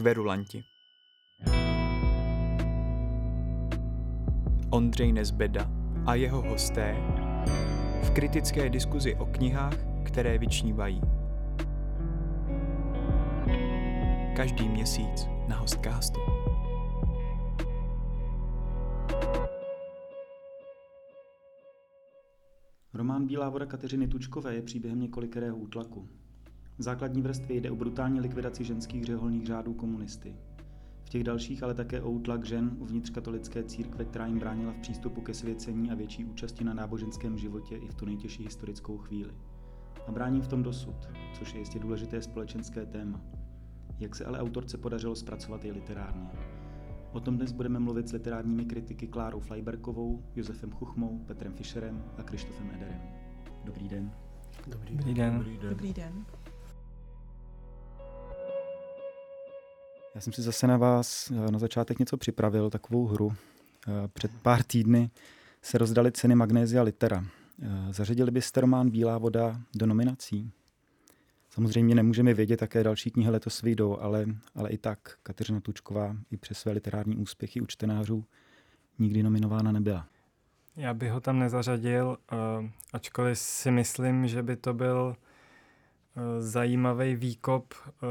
Kverulanti. Ondřej Nezbeda a jeho hosté v kritické diskuzi o knihách, které vyčnívají. Každý měsíc na Hostcastu. Román Bílá voda Kateřiny Tučkové je příběhem několikerého útlaku. V základní vrstvě jde o brutální likvidaci ženských řeholních řádů komunisty. V těch dalších ale také o útlak žen uvnitř katolické církve, která jim bránila v přístupu ke svěcení a větší účasti na náboženském životě i v tu nejtěžší historickou chvíli. A brání v tom dosud, což je jistě důležité společenské téma. Jak se ale autorce podařilo zpracovat je literárně. O tom dnes budeme mluvit s literárními kritiky Klárou Flajberkovou, Josefem Chuchmou, Petrem Fischerem a Krištofem Ederem. Dobrý den. Dobrý, Dobrý den. Dobrý den. Dobrý den. Já jsem si zase na vás eh, na začátek něco připravil, takovou hru. Eh, před pár týdny se rozdali ceny Magnézia Litera. Eh, zařadili byste román Bílá voda do nominací? Samozřejmě nemůžeme vědět, jaké další knihy letos vyjdou, ale, ale i tak Kateřina Tučková i přes své literární úspěchy u čtenářů nikdy nominována nebyla. Já bych ho tam nezařadil, ačkoliv si myslím, že by to byl zajímavý výkop uh,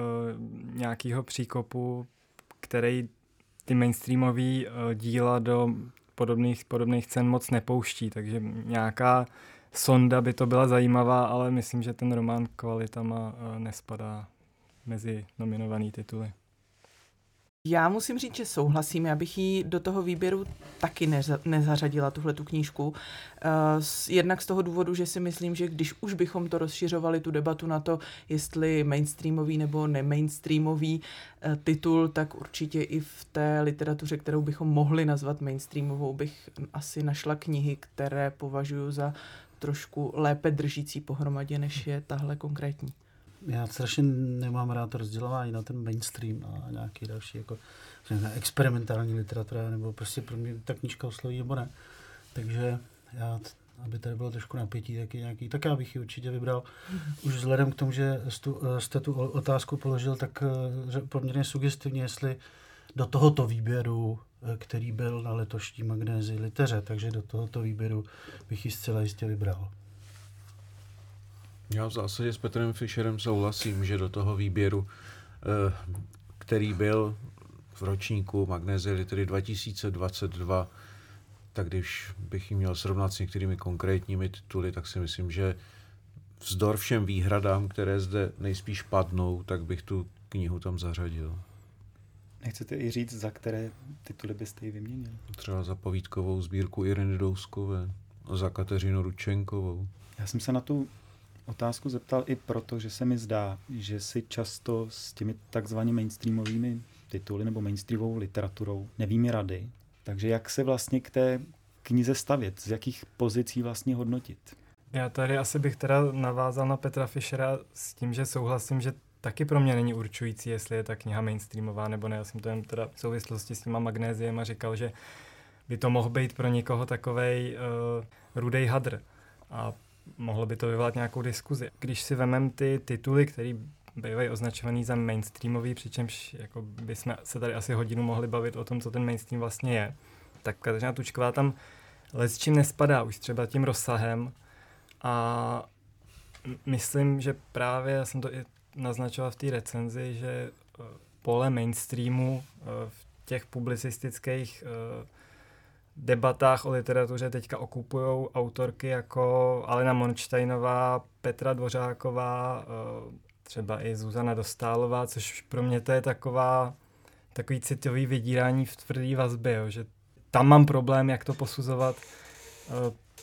nějakého příkopu, který ty mainstreamové uh, díla do podobných, podobných cen moc nepouští, takže nějaká sonda by to byla zajímavá, ale myslím, že ten román kvalitama eh, nespadá mezi nominované tituly. Já musím říct, že souhlasím, já bych ji do toho výběru taky neza, nezařadila, tuhle tu knížku. Uh, jednak z toho důvodu, že si myslím, že když už bychom to rozšiřovali, tu debatu na to, jestli mainstreamový nebo nemainstreamový uh, titul, tak určitě i v té literatuře, kterou bychom mohli nazvat mainstreamovou, bych asi našla knihy, které považuji za trošku lépe držící pohromadě, než je tahle konkrétní. Já strašně nemám rád rozdělování na ten mainstream a nějaký další jako na experimentální literatura, nebo prostě pro mě ta knížka osloví nebo ne. Takže já, aby tady bylo trošku napětí, taky nějaký, tak já bych ji určitě vybral. Už vzhledem k tomu, že jste tu otázku položil, tak eh, poměrně sugestivně, jestli do tohoto výběru Eh, který byl na letošní magnézi liteře, takže do tohoto výběru bych ji zcela jistě vybral. Já v zásadě s Petrem Fischerem souhlasím, že do toho výběru, eh, který byl v ročníku Magnézie litery 2022, tak když bych ji měl srovnat s některými konkrétními tituly, tak si myslím, že vzdor všem výhradám, které zde nejspíš padnou, tak bych tu knihu tam zařadil. Nechcete i říct, za které tituly byste ji vyměnil? Třeba za povídkovou sbírku Ireny Douskové, za Kateřinu Ručenkovou. Já jsem se na tu otázku zeptal i proto, že se mi zdá, že si často s těmi takzvanými mainstreamovými tituly nebo mainstreamovou literaturou nevíme rady. Takže jak se vlastně k té knize stavět? Z jakých pozicí vlastně hodnotit? Já tady asi bych teda navázal na Petra Fischera s tím, že souhlasím, že taky pro mě není určující, jestli je ta kniha mainstreamová nebo ne. Já jsem to jen teda v souvislosti s těma magnéziem a říkal, že by to mohl být pro někoho takovej uh, rudej hadr a mohlo by to vyvolat nějakou diskuzi. Když si vemem ty tituly, které bývají označovaný za mainstreamový, přičemž jako bychom se tady asi hodinu mohli bavit o tom, co ten mainstream vlastně je, tak Kateřina Tučková tam les čím nespadá, už třeba tím rozsahem a myslím, že právě, já jsem to i naznačoval v té recenzi, že eh, pole mainstreamu eh, v těch publicistických eh, debatách o literatuře teďka okupují autorky jako Alena Monštejnová, Petra Dvořáková, třeba i Zuzana Dostálová, což pro mě to je taková takový citový vydírání v tvrdý vazbě, jo, že tam mám problém, jak to posuzovat,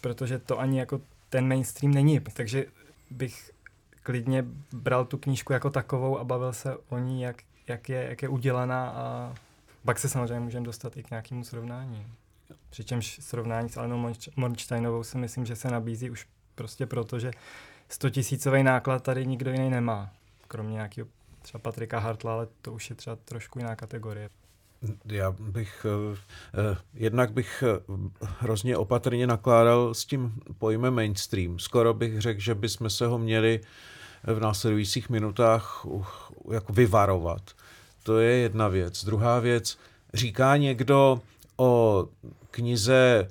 protože to ani jako ten mainstream není. Takže bych klidně bral tu knížku jako takovou a bavil se o ní, jak, jak, je, jak je udělaná a pak se samozřejmě můžeme dostat i k nějakému srovnání. Přičemž srovnání s Alenou Mornsteinovou si myslím, že se nabízí už prostě proto, že 100 tisícový náklad tady nikdo jiný nemá. Kromě nějakého třeba Patrika Hartla, ale to už je třeba trošku jiná kategorie. Já bych, eh, eh, jednak bych eh, hrozně opatrně nakládal s tím pojmem mainstream. Skoro bych řekl, že bychom se ho měli v následujících minutách jako vyvarovat. To je jedna věc. Druhá věc, říká někdo o knize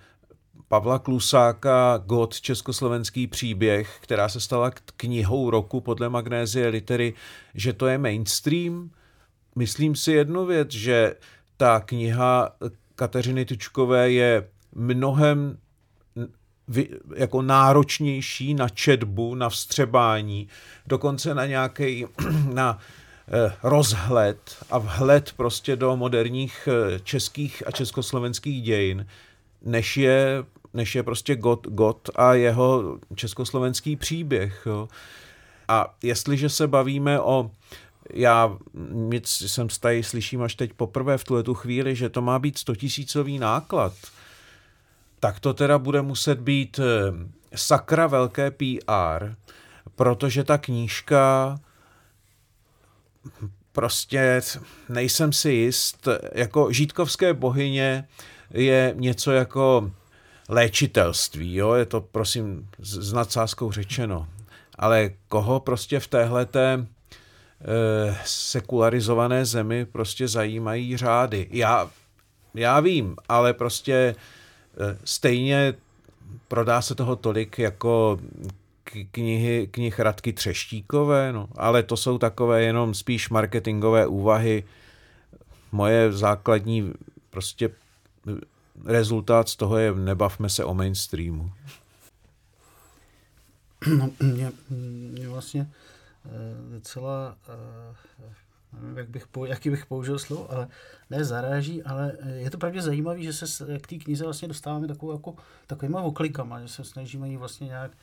Pavla Klusáka God Československý příběh, která se stala knihou roku podle Magnézie Litery, že to je mainstream. Myslím si jednu věc, že ta kniha Kateřiny Tučkové je mnohem jako náročnější na četbu, na vstřebání, dokonce na nějaký na rozhled a vhled prostě do moderních eh, českých a československých dějin, než je, než je prostě God, God a jeho československý příběh. Jo. A jestliže se bavíme o já nic jsem tady slyším až teď poprvé v tuhle tu chvíli, že to má být stotisícový náklad, tak to teda bude muset být eh, sakra velké PR, protože ta knížka prostě nejsem si jist, jako žítkovské bohyně je něco jako léčitelství, jo? je to prosím s nadsázkou řečeno. Ale koho prostě v téhleté e, sekularizované zemi prostě zajímají řády? Já, já vím, ale prostě Eh, stejně prodá se toho tolik jako knihy, knih Radky Třeštíkové, no, ale to jsou takové jenom spíš marketingové úvahy. Moje základní prostě rezultát z toho je nebavme se o mainstreamu. No, mě, mě vlastně eh, docela eh, jak bych, jaký bych použil slovo, ale ne zaráží, ale je to pravdě zajímavé, že se k té knize vlastně dostáváme takovou, jako, takovýma oklikama, že se snažíme ji vlastně nějak uh,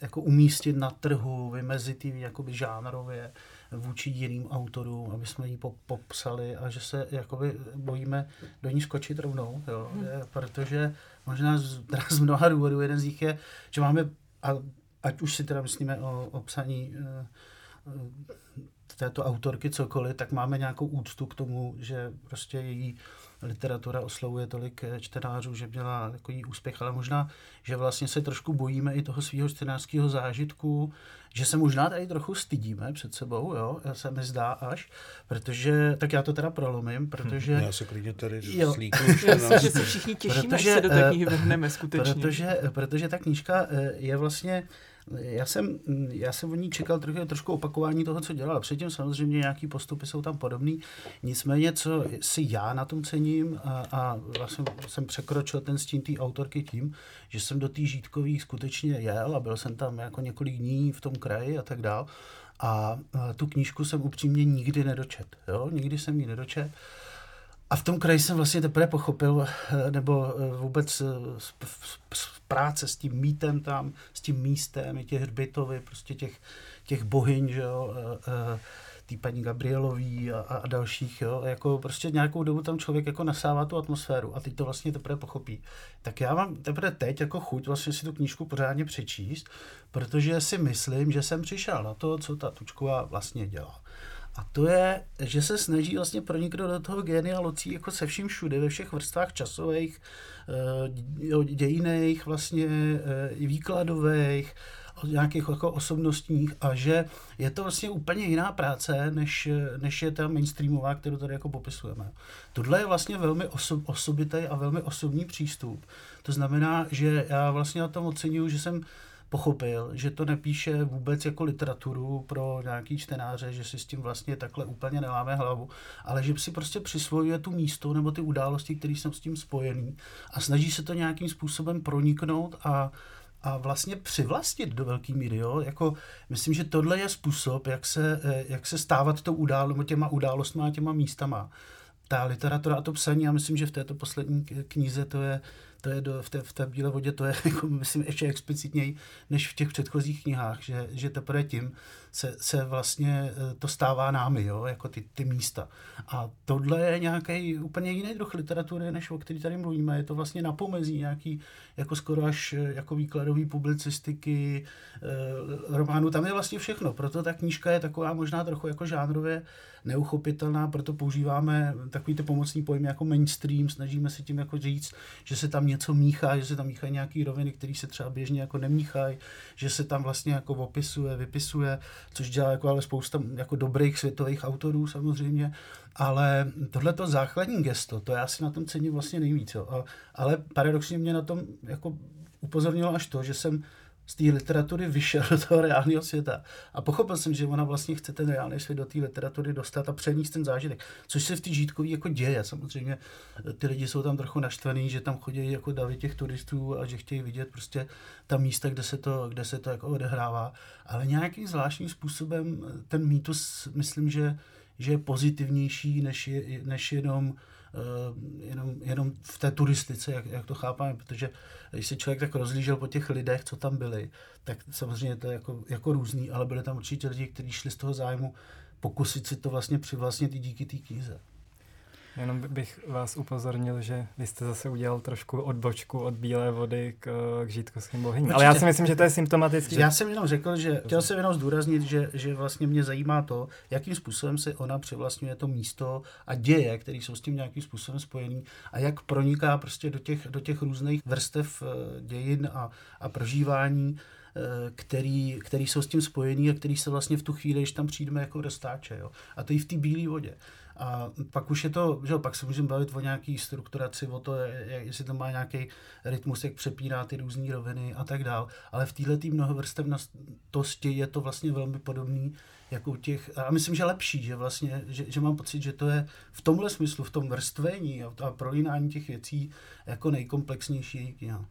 jako umístit na trhu, vymezit ji jakoby žánrově vůči jiným autorům, aby jsme ji popsali a že se jakoby bojíme do ní skočit rovnou, jo, hmm. protože možná z, z mnoha důvodů, jeden z nich je, že máme, a ať už si teda myslíme o, o psaní uh, této autorky cokoliv, tak máme nějakou úctu k tomu, že prostě její literatura oslovuje tolik eh, čtenářů, že měla takový úspěch, ale možná, že vlastně se trošku bojíme i toho svého čtenářského zážitku, že se možná tady trochu stydíme před sebou, jo, se mi zdá až, protože, tak já to teda prolomím, protože... Já se klidně tady jo. slíknu. že se všichni těšíme, protože, až se do té knihy vrhneme skutečně. Protože, protože ta knížka eh, je vlastně já jsem, já jsem od ní čekal trochu, trošku opakování toho, co dělala. Předtím samozřejmě nějaký postupy jsou tam podobný. Nicméně, co si já na tom cením a, a vlastně jsem překročil ten stín té autorky tím, že jsem do té Žítkový skutečně jel a byl jsem tam jako několik dní v tom kraji a tak dál. A, tu knížku jsem upřímně nikdy nedočet. Jo? Nikdy jsem ji nedočet. A v tom kraji jsem vlastně teprve pochopil, eh, nebo eh, vůbec eh, práce s tím mítem tam, s tím místem, i těch hřbitovy, prostě těch, těch bohyň, že jo, tý paní Gabrielový a, a dalších, jo, jako prostě nějakou dobu tam člověk jako nasává tu atmosféru a teď to vlastně teprve pochopí. Tak já mám teprve teď jako chuť vlastně si tu knížku pořádně přečíst, protože si myslím, že jsem přišel na to, co ta Tučková vlastně dělá. A to je, že se snaží vlastně proniknout do toho génia locí jako se vším všude, ve všech vrstvách časových, eh, dějiných, vlastně eh, výkladových, nějakých jako osobnostních a že je to vlastně úplně jiná práce, než, než je ta mainstreamová, kterou tady jako popisujeme. Tohle je vlastně velmi oso, osobitý a velmi osobní přístup. To znamená, že já vlastně na tom oceňuji, že jsem pochopil, že to nepíše vůbec jako literaturu pro nějaký čtenáře, že si s tím vlastně takhle úplně neláme hlavu, ale že si prostě přisvojuje tu místo nebo ty události, které jsou s tím spojený a snaží se to nějakým způsobem proniknout a a vlastně přivlastnit do velký míry. Jo? Jako, myslím, že tohle je způsob, jak se, eh, jak se stávat tou udál, těma událostmi a těma místama. Ta literatura a to psaní, já myslím, že v této poslední knize to je to je do, v, té, v té bílé vodě, to je, jako, myslím, ještě explicitněji než v těch předchozích knihách, že, že teprve tím se, se vlastně eh, to stává námi, jo, jako ty, ty místa. A tohle je nějaký úplně jiný druh literatury, než o který tady mluvíme. Je to vlastně na pomezí nějaký, jako skoro až eh, jako výkladový publicistiky, e, románu. Tam je vlastně všechno. Proto ta knížka je taková možná trochu jako žánrově neuchopitelná, proto používáme takový ty pomocný pojmy jako mainstream, snažíme se tím jako říct, že se tam něco míchá, že se tam míchají nějaké roviny, které se třeba běžně jako nemíchají, že se tam vlastně jako opisuje, vypisuje, což dělá jako ale spousta jako dobrých světových autorů samozřejmě, ale tohle to základní gesto, to já si na tom cením vlastně nejvíc. Jo. A, ale paradoxně mě na tom jako upozornilo až to, že jsem z té literatury vyšel do toho reálného světa. A pochopil jsem, že ona vlastně chce ten reálný svět do té literatury dostat a přenést ten zážitek. Což se v té žítkový jako děje. Samozřejmě ty lidi jsou tam trochu naštvaný, že tam chodí jako davy těch turistů a že chtějí vidět prostě ta místa, kde se to, kde se to jako odehrává. Ale nějakým zvláštním způsobem ten mýtus, myslím, že, že je pozitivnější, než, je, než jenom Eh, jenom, jenom v té turistice, jak, jak to chápáme, protože když se člověk tak rozlížel po těch lidech, co tam byli, tak samozřejmě to je jako, jako různý, ale byli tam určitě lidi, kteří šli z toho zájmu pokusit si to vlastně přivlastnit i díky té knize. Jenom bych vás upozornil, že vy jste zase udělal trošku odbočku od bílé vody k, k žítkovským bohyním. Ale já si myslím, že to je symptomatický. Já jsem jenom řekl, že chtěl jsem jenom zdůraznit, že, že vlastně mě zajímá to, jakým způsobem se ona přivlastňuje to místo a děje, které jsou s tím nějakým způsobem spojený a jak proniká prostě do těch, do těch různých vrstev eh, dějin a, a prožívání eh, který, který jsou s tím spojený a který se vlastně v tu chvíli, když tam přijdeme, jako dostáče. Jo? A to i v té bílé vodě. A pak už je to, že pak se můžeme bavit o nějaký strukturaci, o to, jestli to má nějaký rytmus, jak přepírá ty různé roviny a tak dál. Ale v této mnohovrstevnosti je to vlastně velmi podobný jako u těch, a myslím, že lepší, že vlastně, že, že mám pocit, že to je v tomhle smyslu, v tom vrstvení a, a prolínání těch věcí jako nejkomplexnější kniha.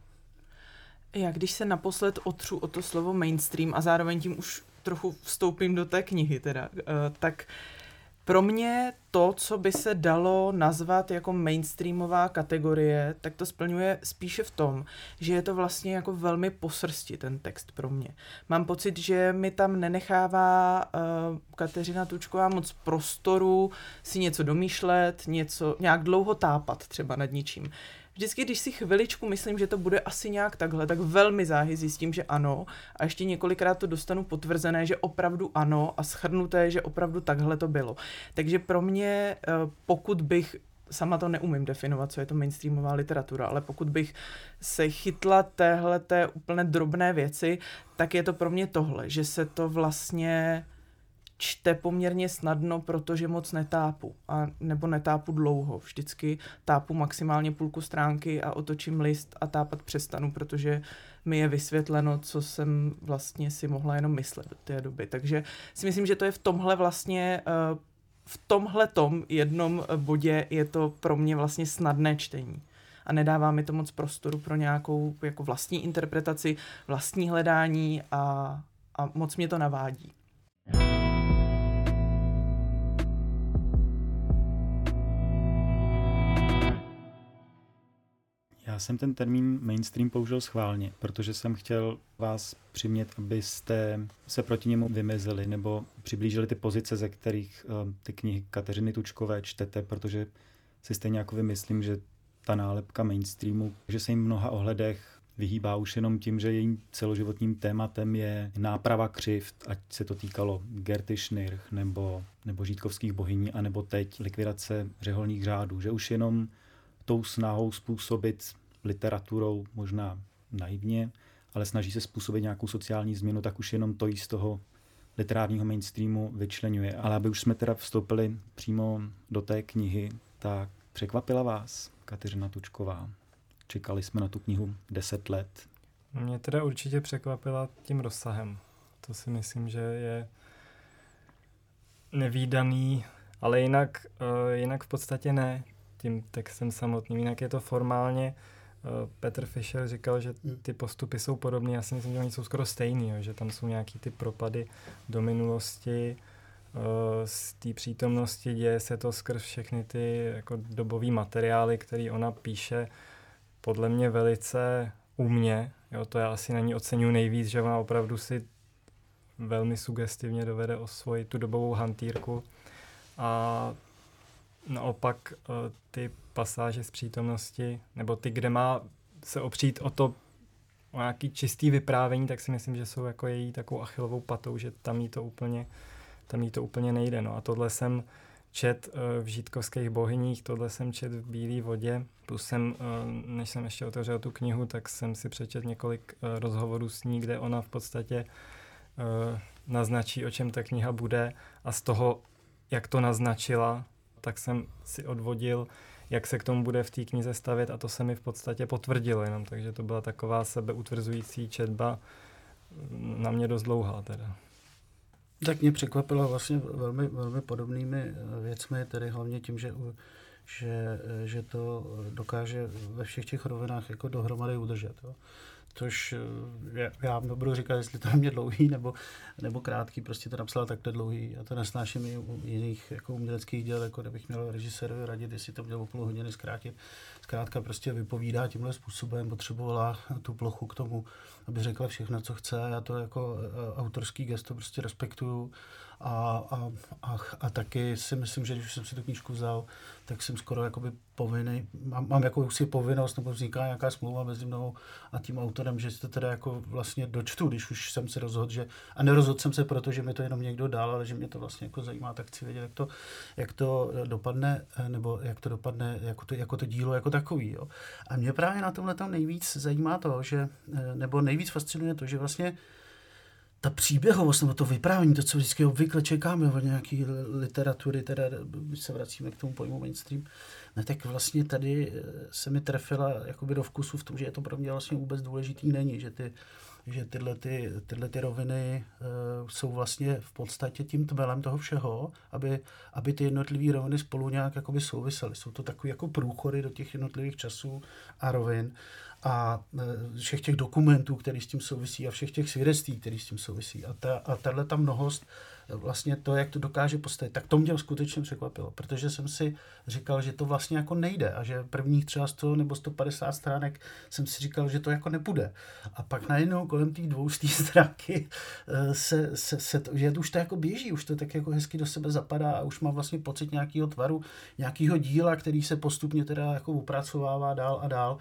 Já když se naposled otřu o to slovo mainstream a zároveň tím už trochu vstoupím do té knihy teda, uh, tak uh, pro mě to, co by se dalo nazvat jako mainstreamová kategorie, tak to splňuje spíše v tom, že je to vlastně jako velmi posrsti ten text pro mě. Mám pocit, že mi tam nenechává uh, Kateřina Tučková moc prostoru si něco domýšlet, něco, nějak dlouho tápat třeba nad ničím vždycky, když si chviličku myslím, že to bude asi nějak takhle, tak velmi záhy zjistím, že ano. A ještě několikrát to dostanu potvrzené, že opravdu ano a schrnuté, že opravdu takhle to bylo. Takže pro mě, eh, pokud bych sama to neumím definovat, co je to mainstreamová literatura, ale pokud bych se chytla téhle té úplně drobné věci, tak je to pro mě tohle, že se to vlastně čte poměrně snadno, protože moc netápu. A nebo netápu dlouho. Vždycky tápu maximálně půlku stránky a otočím list a tápat přestanu, protože mi je vysvětleno, co jsem vlastně si mohla jenom myslet do té doby. Takže si myslím, že to je v tomhle vlastně eh, v tomhle tom jednom bodě je to pro mě vlastně snadné čtení a nedává mi to moc prostoru pro nějakou jako vlastní interpretaci, vlastní hledání a, a moc mě to navádí. Já jsem ten termín mainstream použil schválně, protože jsem chtěl vás přimět, abyste se proti němu vymezili nebo přiblížili ty pozice, ze kterých uh, ty knihy Kateřiny Tučkové čtete, protože si stejně jako vy myslím, že ta nálepka mainstreamu, že se jim v mnoha ohledech vyhýbá už jenom tím, že jejím celoživotním tématem je náprava křivt, ať se to týkalo Gerty Schnirch nebo, nebo žítkovských bohyní, anebo teď likvidace řeholních řádů, že už jenom tou snahou způsobit literaturou možná naivně, ale snaží se způsobit nějakou sociální změnu, tak už jenom to jí z toho literárního mainstreamu vyčlenuje. Ale aby už jsme teda vstoupili přímo do té knihy, tak překvapila vás Kateřina Tučková. Čekali jsme na tu knihu 10 let. Mě teda určitě překvapila tím rozsahem. To si myslím, že je nevýdaný, ale jinak, uh, jinak v podstatě ne tím textem samotným. Jinak je to formálně Eh, Petr Fischer říkal, že hmm. ty postupy jsou podobné. Já si myslím, že oni jsou skoro stejný, že tam jsou nějaký ty propady do minulosti, eh, z té přítomnosti děje se to skrz všechny ty jako dobové materiály, které ona píše, podle mě velice umně. Jo, to já asi na ní oceňuji nejvíc, že ona opravdu si velmi sugestivně dovede osvojit tu dobovou hantýrku. A naopak eh, ty pasáže z přítomnosti, nebo ty, kde má se opřít o to, o nějaký čistý vyprávění, tak si myslím, že jsou jako její takovou achilovou patou, že tam jí to úplně, tam jí to úplně nejde. No a tohle jsem čet v Žítkovských bohyních, tohle jsem čet v Bílé vodě, plus jsem, než jsem ještě otevřel tu knihu, tak jsem si přečet několik rozhovorů s ní, kde ona v podstatě naznačí, o čem ta kniha bude a z toho, jak to naznačila, tak jsem si odvodil, jak se k tomu bude v té knize stavět a to se mi v podstatě potvrdilo jenom, takže to byla taková sebeutvrzující četba na mě dost dlouhá teda. Tak mě překvapilo vlastně velmi, velmi podobnými eh, věcmi, tedy hlavně tím, že, že, eh, že to dokáže ve všech těch rovinách jako dohromady udržet. Jo což eh, já nebudu říkat, jestli to mě dlouhý nebo, nebo krátký, prostě to napsala takhle dlouhý. Já to nesnáším i u jiných jako uměleckých děl, jako kdybych měl režisérovi radit, jestli to měl o půl hodiny zkrátit. Zkrátka prostě vypovídá tímhle způsobem, potřebovala tu plochu k tomu, aby řekla všechno, co chce. Já to jako eh, autorský gesto prostě respektuju a, a, a, a taky si myslím, že když jsem si tu knížku vzal, tak jsem skoro jakoby povinný, mám, mám jakousi povinnost, nebo vzniká nějaká smlouva mezi mnou a tím autorem, že to teda jako vlastně dočtu, když už jsem se rozhodl, že, a nerozhodl jsem se proto, že mi to jenom někdo dal, ale že mě to vlastně jako zajímá, tak chci vědět, jak to, jak to dopadne, nebo jak to dopadne jako to, jako to dílo jako takový. Jo. A mě právě na tomhle tam nejvíc zajímá to, že, nebo nejvíc fascinuje to, že vlastně ta příběhovost nebo to vyprávění, to, co vždycky obvykle čekáme od nějaké literatury, teda když se vracíme k tomu pojmu mainstream, ne, tak vlastně tady eh, se mi trefila jakoby do vkusu v tom, že je to pro mě vlastně vůbec důležitý není, že ty, že tyhle, ty, tyhle ty roviny uh, jsou vlastně v podstatě tím tmelem toho všeho, aby, aby ty jednotlivé roviny spolu nějak jakoby souvisely. Jsou to takové jako průchody do těch jednotlivých časů a rovin a e, všech těch dokumentů, které s tím souvisí a všech těch svědectví, které s tím souvisí. A, ta, a tahle ta mnohost, e, vlastně to, jak to dokáže postavit, tak to mě skutečně překvapilo, protože jsem si říkal, že to vlastně jako nejde a že prvních třeba 100 nebo 150 stránek jsem si říkal, že to jako nepůjde. A pak najednou kolem té dvoustý stránky e, se, se, se to, že už to jako běží, už to tak jako hezky do sebe zapadá a už má vlastně pocit nějakého tvaru, nějakého díla, který se postupně teda jako upracovává dál a dál.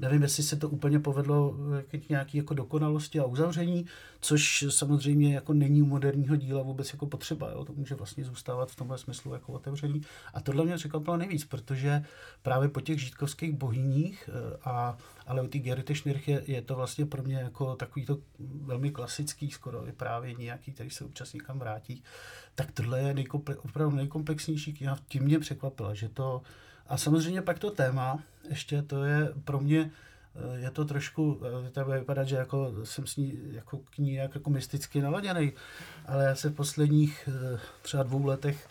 Nevím, nevím, jestli se to úplně povedlo k nějaké jako dokonalosti a uzavření, což samozřejmě jako není u moderního díla vůbec jako potřeba. Jo? To může vlastně zůstávat v tomhle smyslu jako otevřený. A tohle mě překvapilo nejvíc, protože právě po těch žítkovských bohyních, eh, a, ale u té Gerity je, je, to vlastně pro mě jako takový to velmi klasický skoro vyprávění, nějaký, který se občas někam vrátí, tak tohle je nejkomple, opravdu nejkomplexnější kniha. Tím mě překvapilo, že to a samozřejmě pak to téma, ještě to je pro mě je to trošku, eh, to bude vypadat, že jako jsem s ní jako k ní jako mysticky naladěný, ale já se v posledních eh, třeba dvou letech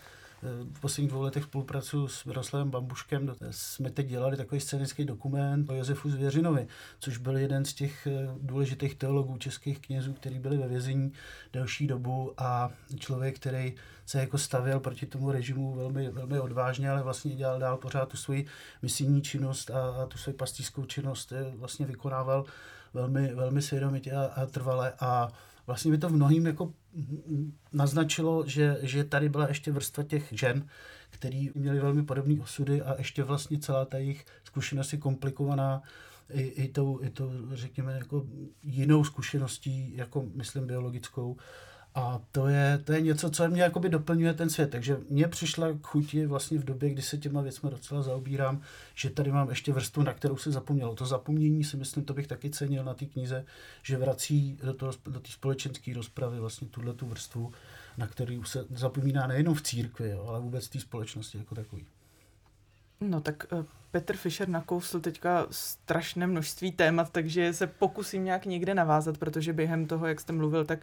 v posledních dvou letech spolupracuju s Miroslavem Bambuškem. Jsme teď dělali takový scénický dokument o Josefu Zvěřinovi, což byl jeden z těch eh, důležitých teologů českých knězů, kteří byli ve vězení delší dobu a člověk, který se jako stavěl proti tomu režimu velmi, velmi odvážně, ale vlastně dělal dál pořád tu svoji misijní činnost a, a tu svoji pastýřskou činnost eh, vlastně vykonával velmi, velmi svědomitě a, a trvale a vlastně by to v mnohým jako naznačilo, že, že tady byla ještě vrstva těch žen, který měli velmi podobné osudy a ještě vlastně celá ta jejich zkušenost je komplikovaná i, i, tou, i tou, řekněme, jako jinou zkušeností, jako myslím biologickou. A to je, to je něco, co mě jakoby doplňuje ten svět. Takže mně přišla k chuti vlastně v době, kdy se těma věcmi docela zaobírám, že tady mám ještě vrstvu, na kterou se zapomnělo. To zapomnění si myslím, to bych taky cenil na té knize, že vrací do, toho, do té společenské rozpravy vlastně tuhle tu vrstvu, na kterou se zapomíná nejenom v církvi, jo, ale vůbec v té společnosti jako takový. No tak eh, Petr Fischer nakousl teďka strašné množství témat, takže se pokusím nějak někde navázat, protože během toho, jak jste mluvil, tak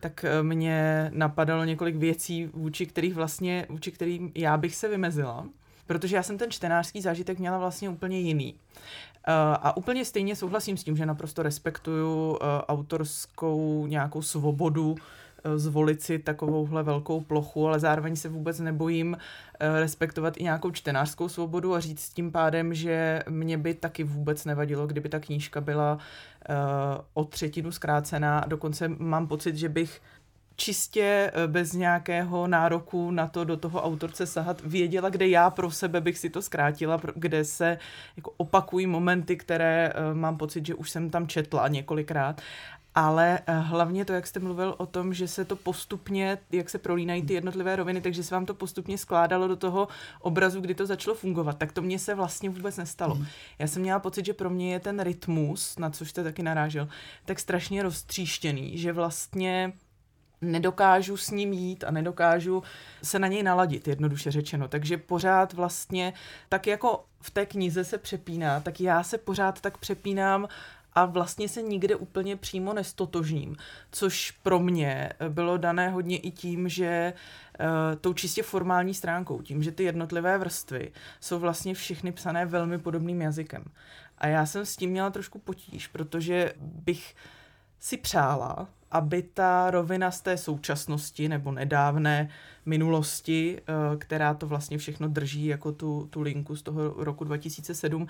tak eh, mě napadalo několik věcí, vůči kterých vlastně, vůči kterým já bych se vymezila, protože já jsem ten čtenářský zážitek měla vlastně úplně jiný. Eh, a úplně stejně souhlasím s tím, že naprosto respektuju autorskou nějakou svobodu zvolit si takovouhle velkou plochu, ale zároveň se vůbec nebojím respektovat i nějakou čtenářskou svobodu a říct tím pádem, že mě by taky vůbec nevadilo, kdyby ta knížka byla o třetinu zkrácená. Dokonce mám pocit, že bych čistě eh, bez nějakého nároku na to do toho autorce sahat věděla, kde já pro sebe bych si to zkrátila, kde se jako opakují momenty, které mám pocit, že už jsem tam četla několikrát. Ale eh, hlavně to, jak jste mluvil o tom, že se to postupně, jak se prolínají ty jednotlivé roviny, takže se vám to postupně skládalo do toho obrazu, kdy to začalo fungovat, tak to mně se vlastně vůbec nestalo. Hmm. Já jsem měla pocit, že pro mě je ten rytmus, na což jste taky narážel, tak strašně roztříštěný, že vlastně nedokážu s ním jít a nedokážu se na něj naladit, jednoduše řečeno. Takže pořád vlastně, tak jako v té knize se přepíná, tak já se pořád tak přepínám a vlastně se nikde úplně přímo nestotožním, což pro mě bylo dané hodně i tím, že uh, tou čistě formální stránkou, tím, že ty jednotlivé vrstvy jsou vlastně všechny psané velmi podobným jazykem. A já jsem s tím měla trošku potíž, protože bych si přála, aby ta rovina z té současnosti nebo nedávné minulosti, uh, která to vlastně všechno drží jako tu, tu linku z toho roku 2007,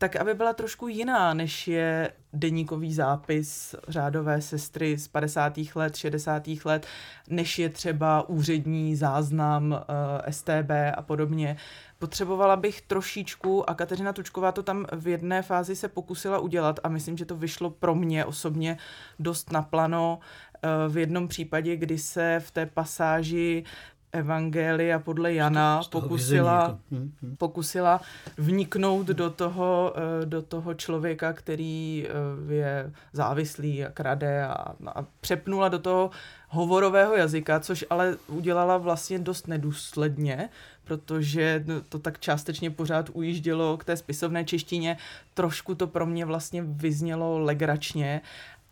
tak aby byla trošku jiná, než je deníkový zápis řádové sestry z 50. let, 60. let, než je třeba úřední záznam uh, eh, STB a podobně. Potřebovala bych trošičku, a Kateřina Tučková to tam v jedné fázi se pokusila udělat a myslím, že to vyšlo pro mě osobně dost naplano uh, v jednom případě, kdy se v té pasáži Evangelia podle Jana pokusila, jako. pokusila vniknout do toho, eh, do toho člověka, který eh, je závislý a krade a, a přepnula do toho hovorového jazyka, což ale udělala vlastně dost nedůsledně, protože to tak částečně pořád ujíždělo k té spisovné češtině. Trošku to pro mě vlastně vyznělo legračně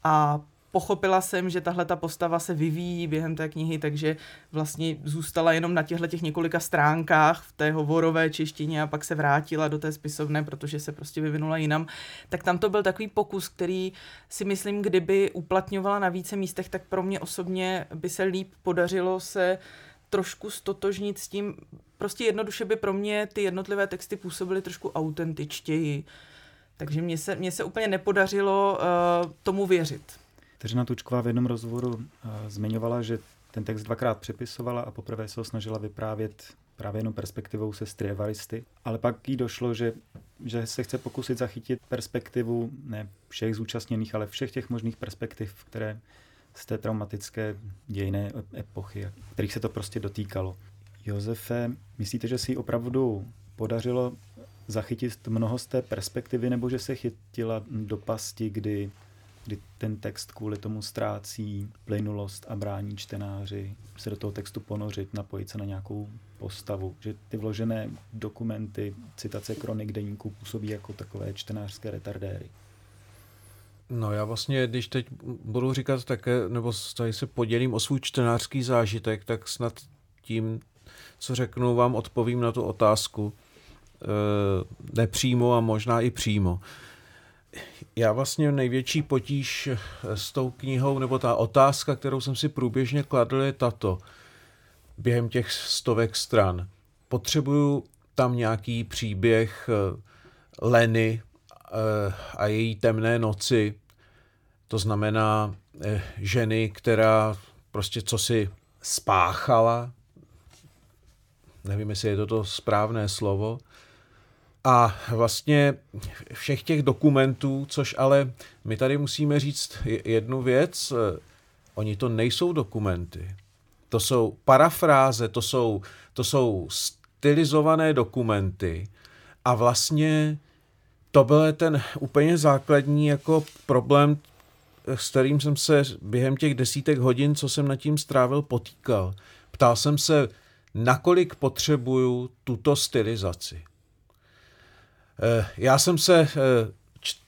a pochopila jsem, že tahle ta postava se vyvíjí během té knihy, takže vlastně zůstala jenom na těchto těch několika stránkách v té hovorové češtině a pak se vrátila do té spisovné, protože se prostě vyvinula jinam. Tak tam to byl takový pokus, který si myslím, kdyby uplatňovala na více místech, tak pro mě osobně by se líp podařilo se trošku stotožnit s tím, prostě jednoduše by pro mě ty jednotlivé texty působily trošku autentičtěji. Takže mně se, mně se úplně nepodařilo uh, tomu věřit. Teřina Tučková v jednom rozhovoru uh, zmiňovala, že ten text dvakrát přepisovala a poprvé se ho snažila vyprávět právě jenom perspektivou sestry Evaristy, ale pak jí došlo, že, že se chce pokusit zachytit perspektivu ne všech zúčastněných, ale všech těch možných perspektiv, které z té traumatické dějné epochy, kterých se to prostě dotýkalo. Josefe, myslíte, že si opravdu podařilo zachytit mnoho z té perspektivy, nebo že se chytila do pasti, kdy kdy ten text kvůli tomu ztrácí plynulost a brání čtenáři se do toho textu ponořit, napojit se na nějakou postavu. Že ty vložené dokumenty, citace kronik deníků působí jako takové čtenářské retardéry. No já vlastně, když teď budu říkat také, nebo tady se podělím o svůj čtenářský zážitek, tak snad tím, co řeknu, vám odpovím na tu otázku e, nepřímo a možná i přímo. Já vlastně největší potíž s tou knihou, nebo ta otázka, kterou jsem si průběžně kladl, je tato. Během těch stovek stran. Potřebuju tam nějaký příběh eh, Leny eh, a její temné noci. To znamená eh, ženy, která prostě co si spáchala, nevím, jestli je to to správné slovo, a vlastně všech těch dokumentů, což ale my tady musíme říct jednu věc, oni to nejsou dokumenty. To jsou parafráze, to jsou, to jsou stylizované dokumenty a vlastně to byl ten úplně základní jako problém, s kterým jsem se během těch desítek hodin, co jsem nad tím strávil, potýkal. Ptal jsem se, nakolik potřebuju tuto stylizaci. Eh, já jsem se eh,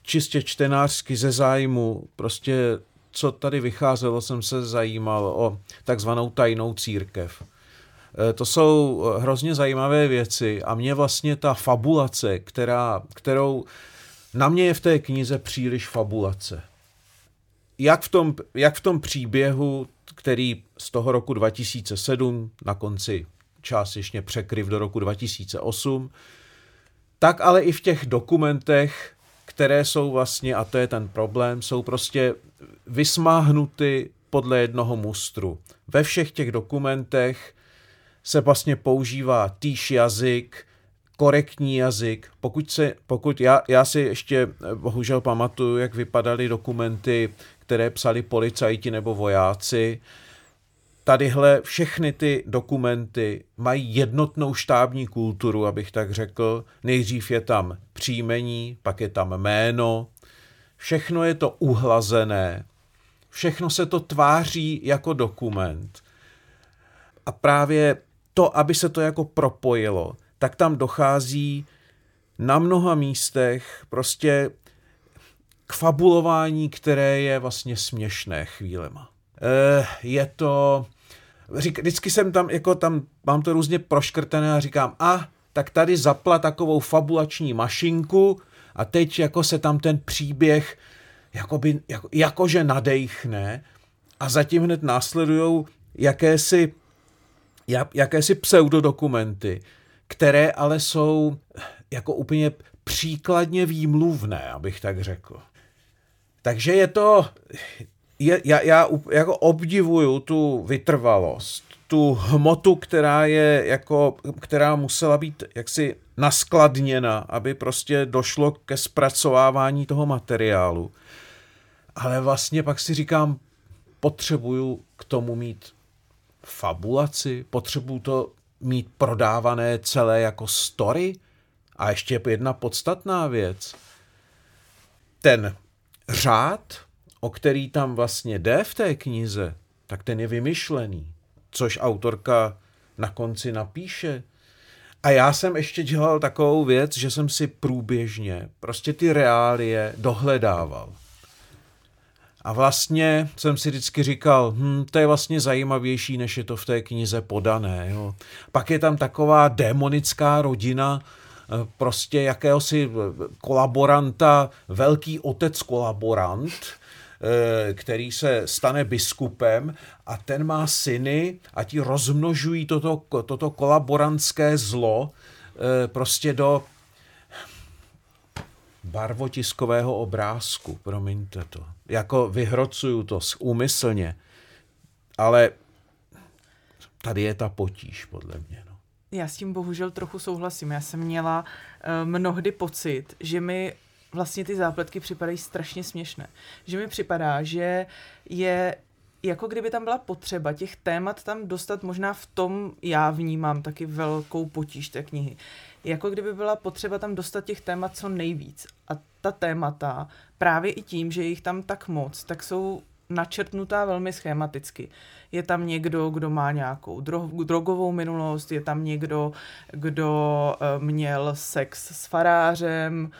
čistě čtenářsky ze zájmu, prostě co tady vycházelo, jsem se zajímal o takzvanou tajnou církev. Eh, to jsou hrozně zajímavé věci a mě vlastně ta fabulace, která, kterou na mě je v té knize příliš fabulace. Jak v tom, jak v tom příběhu, který z toho roku 2007 na konci částečně překryv do roku 2008, tak ale i v těch dokumentech, které jsou vlastně, a to je ten problém, jsou prostě vysmáhnuty podle jednoho mustru. Ve všech těch dokumentech se vlastně používá týž jazyk, korektní jazyk. Pokud se, pokud já, já si ještě bohužel pamatuju, jak vypadaly dokumenty, které psali policajti nebo vojáci. Tadyhle všechny ty dokumenty mají jednotnou štábní kulturu, abych tak řekl. Nejdřív je tam příjmení, pak je tam jméno. Všechno je to uhlazené. Všechno se to tváří jako dokument. A právě to, aby se to jako propojilo, tak tam dochází na mnoha místech prostě k fabulování, které je vlastně směšné chvílema. E, je to... Řík, vždycky jsem tam, jako tam, mám to různě proškrtené a říkám, a tak tady zapla takovou fabulační mašinku a teď jako se tam ten příběh jakoby, jako, jakože nadechne a zatím hned následují jakési, jak, jakési pseudodokumenty, které ale jsou jako úplně příkladně výmluvné, abych tak řekl. Takže je to, je, já, já jako obdivuju tu vytrvalost, tu hmotu, která je jako, která musela být jaksi naskladněna, aby prostě došlo ke zpracovávání toho materiálu. Ale vlastně pak si říkám, potřebuju k tomu mít fabulaci, potřebuju to mít prodávané celé jako story. A ještě jedna podstatná věc. Ten řád, o který tam vlastně jde v té knize, tak ten je vymyšlený, což autorka na konci napíše. A já jsem ještě dělal takovou věc, že jsem si průběžně prostě ty reálie dohledával. A vlastně jsem si vždycky říkal, hm, to je vlastně zajímavější, než je to v té knize podané. Jo. Pak je tam taková démonická rodina, eh, prostě jakéhosi eh, kolaboranta, velký otec kolaborant, který se stane biskupem a ten má syny a ti rozmnožují toto, toto kolaborantské zlo prostě do barvotiskového obrázku, promiňte to. Jako vyhrocuju to úmyslně, ale tady je ta potíž, podle mě. No. Já s tím bohužel trochu souhlasím. Já jsem měla uh, mnohdy pocit, že mi vlastně ty zápletky připadají strašně směšné. Že mi připadá, že je jako kdyby tam byla potřeba těch témat tam dostat, možná v tom já vnímám taky velkou potíž té knihy. Jako kdyby byla potřeba tam dostat těch témat co nejvíc. A ta témata, právě i tím, že jich tam tak moc, tak jsou načrtnutá velmi schematicky. Je tam někdo, kdo má nějakou dro- drogovou minulost, je tam někdo, kdo uh, měl sex s farářem,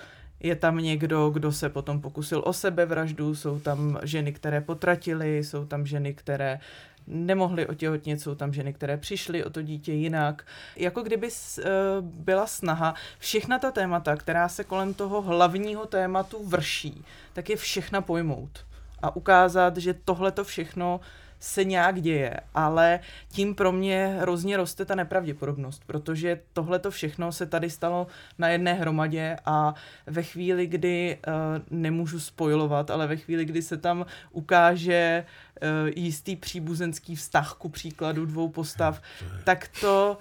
je tam někdo, kdo se potom pokusil o sebevraždu, jsou tam ženy, které potratily, jsou tam ženy, které nemohly otěhotnět, jsou tam ženy, které přišly o to dítě jinak. Jako kdyby uh, byla snaha všechna ta témata, která se kolem toho hlavního tématu vrší, tak je všechna pojmout a ukázat, že tohle to všechno se nějak děje, ale tím pro mě hrozně roste ta nepravděpodobnost, protože tohle to všechno se tady stalo na jedné hromadě a ve chvíli, kdy uh, nemůžu spojovat, ale ve chvíli, kdy se tam ukáže uh, jistý příbuzenský vztah ku příkladu dvou postav, tak to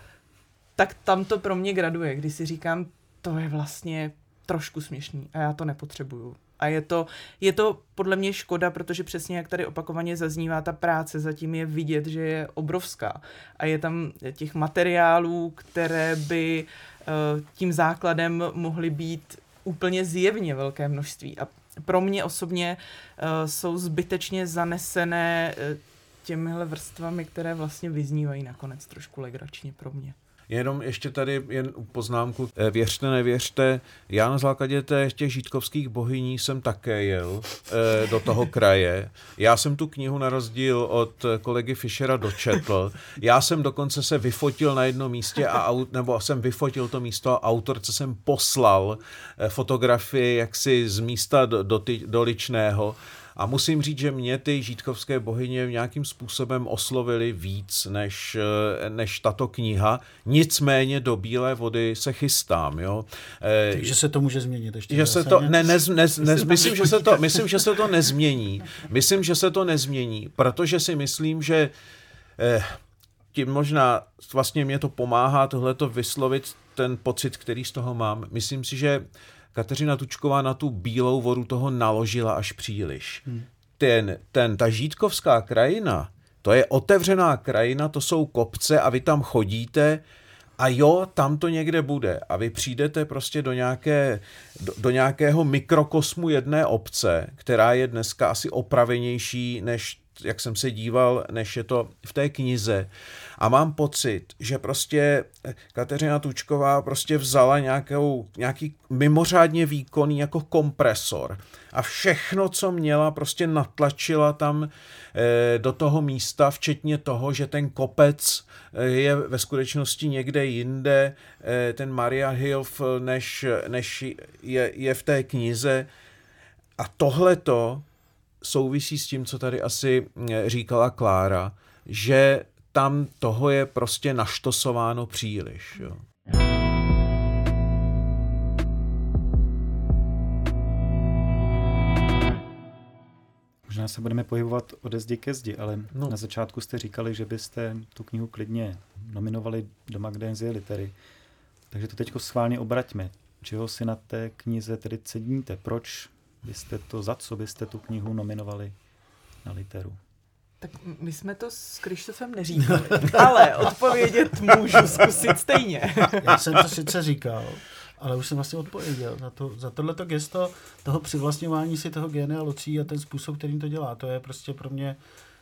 tak tam to pro mě graduje, kdy si říkám, to je vlastně trošku směšný a já to nepotřebuju. A je to, je to podle mě škoda, protože přesně jak tady opakovaně zaznívá, ta práce zatím je vidět, že je obrovská. A je tam těch materiálů, které by uh, tím základem mohly být úplně zjevně velké množství. A pro mě osobně uh, jsou zbytečně zanesené uh, těmihle vrstvami, které vlastně vyznívají nakonec trošku legračně pro mě. Jenom ještě tady jen poznámku, eh, věřte, nevěřte, já na základě těch, těch žítkovských bohyní jsem také jel e, do toho kraje. Já jsem tu knihu na rozdíl od kolegy Fischera dočetl. Já jsem dokonce se vyfotil na jednom místě, a, nebo jsem vyfotil to místo a autorce jsem poslal eh, fotografii jaksi z místa do, do, do Ličného a musím říct, že mě ty žítkovské bohyně nějakým způsobem oslovily víc než, eh, než tato kniha. Nicméně do Bílé vody se chystám. Jo. Eh, Takže se to může změnit ještě. Že se to, ne, ne, ne, ne, myslím, že se to, myslím, že se to nezmění. Myslím, že se to nezmění, protože si myslím, že eh, tím možná vlastně mě to pomáhá tohleto vyslovit ten pocit, který z toho mám. Myslím si, že Kateřina Tučková na tu bílou vodu toho naložila až příliš. Hmm. ten, ten, ta žítkovská krajina, to je otevřená krajina, to jsou kopce a vy tam chodíte a jo, tam to někde bude. A vy přijdete prostě do, nějaké, do, do nějakého mikrokosmu jedné obce, která je dneska asi opravenější, než jak jsem se díval, než je to v té knize. A mám pocit, že prostě Kateřina Tučková prostě vzala nějakou, nějaký mimořádně výkonný jako kompresor a všechno, co měla, prostě natlačila tam e, do toho místa, včetně toho, že ten kopec e, je ve skutečnosti někde jinde, ten Maria Hilf, než, než je, je v té knize. A tohleto souvisí s tím, co tady asi říkala Klára, že tam toho je prostě naštosováno příliš. Jo. Možná se budeme pohybovat ode zdi ke zdi, ale No. na začátku jste říkali, že byste tu knihu klidně nominovali do Magnézie litery. Takže to teď schválně obraťme. Čeho si na té knize tedy ceníte? Proč byste to, za co byste tu knihu nominovali na literu? Tak my jsme to s Krištofem neříkali, ale odpovědět můžu zkusit stejně. Já jsem to sice říkal, ale už jsem vlastně odpověděl za, to, za tohleto gesto toho přivlastňování si toho génia locí a ten způsob, kterým to dělá. To je prostě pro mě,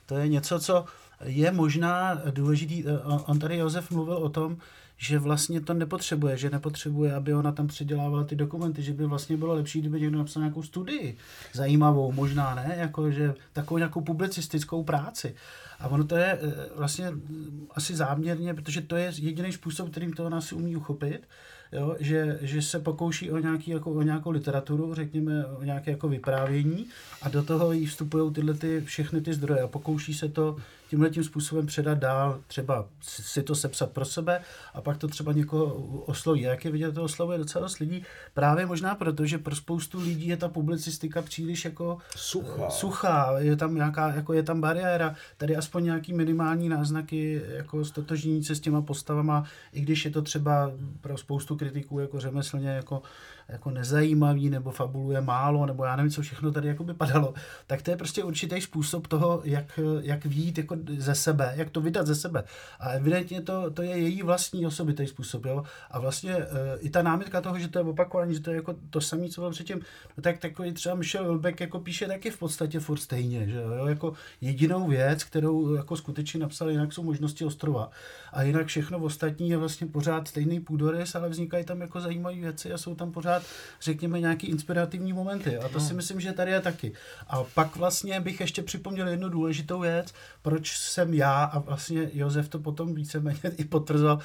to je něco, co je možná důležitý. eh, On on tady Josef mluvil o tom, že vlastně to nepotřebuje, že nepotřebuje, aby ona tam předělávala ty dokumenty, že by vlastně bylo lepší, kdyby někdo napsal nějakou studii zajímavou, možná ne, jako že takovou nějakou publicistickou práci. A ono to je eh, vlastně mm, asi záměrně, protože to je jediný způsob, kterým to ona si umí uchopit, jo, že, že se pokouší o, nějaký, jako, o nějakou literaturu, řekněme, o nějaké jako vyprávění a do toho jí vstupují tyhle ty, všechny ty zdroje a pokouší se to tímhle tím způsobem předat dál, třeba si to sepsat pro sebe a pak to třeba někoho osloví. Jak je vidět, to oslovuje docela dost lidí, právě možná proto, že pro spoustu lidí je ta publicistika příliš jako Suchá. suchá, je tam nějaká, jako je tam bariéra, tady aspoň nějaký minimální náznaky jako stotožnění se s těma postavama, i když je to třeba pro spoustu kritiků jako řemeslně jako, jako nezajímavý, nebo fabuluje málo, nebo já nevím, co všechno tady jako by padalo, tak to je prostě určitý způsob toho, jak, jak výjít jako ze sebe, jak to vydat ze sebe. A evidentně to, to je její vlastní osobitý způsob, jo. A vlastně e, i ta námitka toho, že to je opakování, že to je jako to samé, co bylo předtím, no tak takový třeba Michel Wilbeck jako píše taky v podstatě furt stejně, že jo, jako jedinou věc, kterou jako skutečně napsal, jinak jsou možnosti ostrova. A jinak všechno ostatní je vlastně pořád stejný půdorys, ale vznikají tam jako zajímavé věci a jsou tam pořád, řekněme, nějaký inspirativní momenty. A to si myslím, že tady je taky. A pak vlastně bych ještě připomněl jednu důležitou věc, proč jsem já a vlastně Josef to potom víceméně i potvrzoval,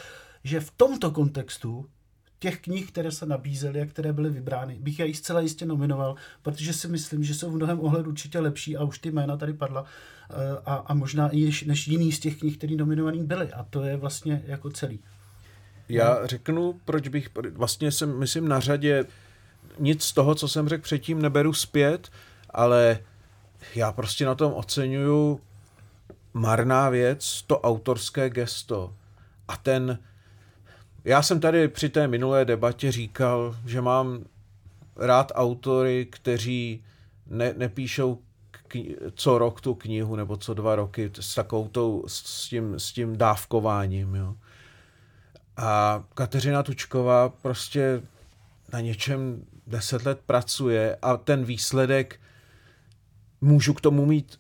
že v tomto kontextu těch knih, které se nabízely a které byly vybrány, bych já ji zcela jistě nominoval, protože si myslím, že jsou v mnohem ohledu určitě lepší a už ty jména tady padla eh, a, a možná i než jiný z těch knih, které nominovaný byly. A to je vlastně jako celý. Já řeknu, proč bych, vlastně jsem, myslím, na řadě nic z toho, co jsem řekl předtím, neberu zpět, ale já prostě na tom oceňuju marná věc, to autorské gesto. A ten, já jsem tady při té minulé debatě říkal, že mám rád autory, kteří ne, nepíšou kni- co rok tu knihu, nebo co dva roky s takovou tou, s tím, s tím dávkováním, jo. A Kateřina Tučková prostě na něčem deset let pracuje a ten výsledek můžu k tomu mít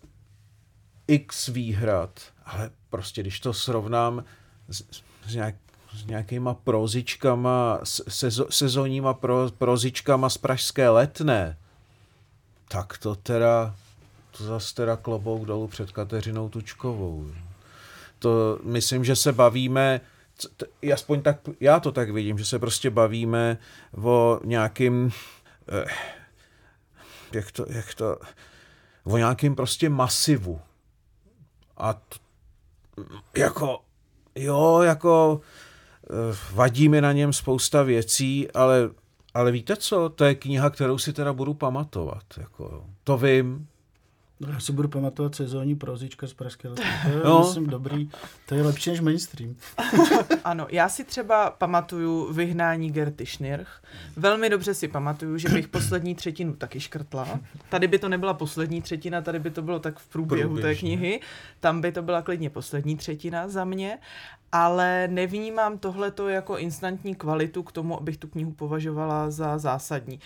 x výhrad, ale prostě když to srovnám s, s, nějak, s nějakýma prozičkama, sezo, sezónníma pro, prozičkama z Pražské letné, tak to teda, to zase teda klobouk dolů před Kateřinou Tučkovou. To myslím, že se bavíme, aspoň tak, já to tak vidím, že se prostě bavíme o nějakým, eh, jak to, jak to, o nějakým prostě masivu. A t, jako, jo, jako eh, vadí mi na něm spousta věcí, ale, ale víte co, to je kniha, kterou si teda budu pamatovat. Jako, to vím. No, já si budu pamatovat sezónní prozička z Pražské. To je, no. myslím, dobrý. To je lepší než mainstream. ano, já si třeba pamatuju vyhnání Gerty Schnirch. Velmi dobře si pamatuju, že bych poslední třetinu taky škrtla. Tady by to nebyla poslední třetina, tady by to bylo tak v průběhu Průběžně. té knihy. Tam by to byla klidně poslední třetina za mě. Ale nevnímám tohleto jako instantní kvalitu k tomu, abych tu knihu považovala za zásadní.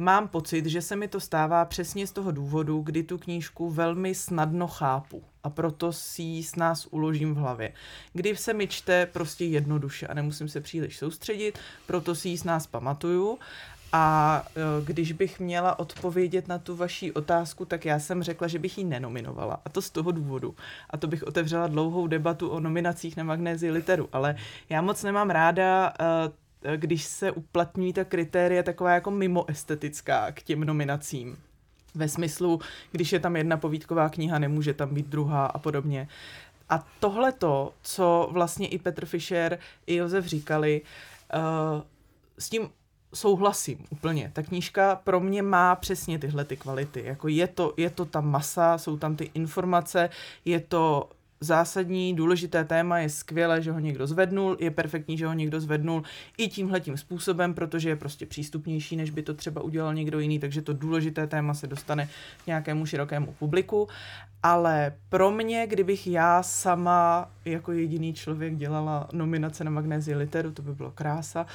Mám pocit, že se mi to stává přesně z toho důvodu, kdy tu knížku velmi snadno chápu a proto si ji s nás uložím v hlavě. Kdy se mi čte prostě jednoduše a nemusím se příliš soustředit, proto si ji s nás pamatuju a e, když bych měla odpovědět na tu vaši otázku, tak já jsem řekla, že bych ji nenominovala. A to z toho důvodu. A to bych otevřela dlouhou debatu o nominacích na Magnézi Literu. Ale já moc nemám ráda e, když se uplatňují ta kritéria taková jako mimo estetická k těm nominacím. Ve smyslu, když je tam jedna povídková kniha, nemůže tam být druhá a podobně. A tohle to, co vlastně i Petr Fischer, i Josef říkali, uh, s tím souhlasím úplně. Ta knížka pro mě má přesně tyhle ty kvality. Jako je to, je to ta masa, jsou tam ty informace, je to zásadní, důležité téma, je skvělé, že ho někdo zvednul, je perfektní, že ho někdo zvednul i tímhletím způsobem, protože je prostě přístupnější, než by to třeba udělal někdo jiný, takže to důležité téma se dostane k nějakému širokému publiku. Ale pro mě, kdybych já sama jako jediný člověk dělala nominace na Magnézii Literu, to by bylo krása,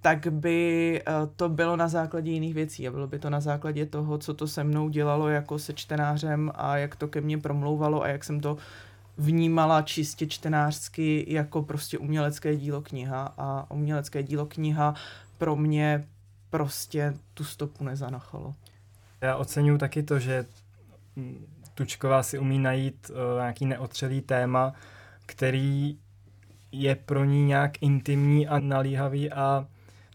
tak by eh, to bylo na základě jiných věcí a bylo by to na základě toho, co to se mnou dělalo jako se čtenářem a jak to ke mně promlouvalo a jak jsem to vnímala čistě čtenářsky jako prostě umělecké dílo kniha a umělecké dílo kniha pro mě prostě tu stopu nezanachalo. Já oceňuji taky to, že Tučková si umí najít uh, nějaký neotřelý téma, který je pro ní nějak intimní a nalíhavý a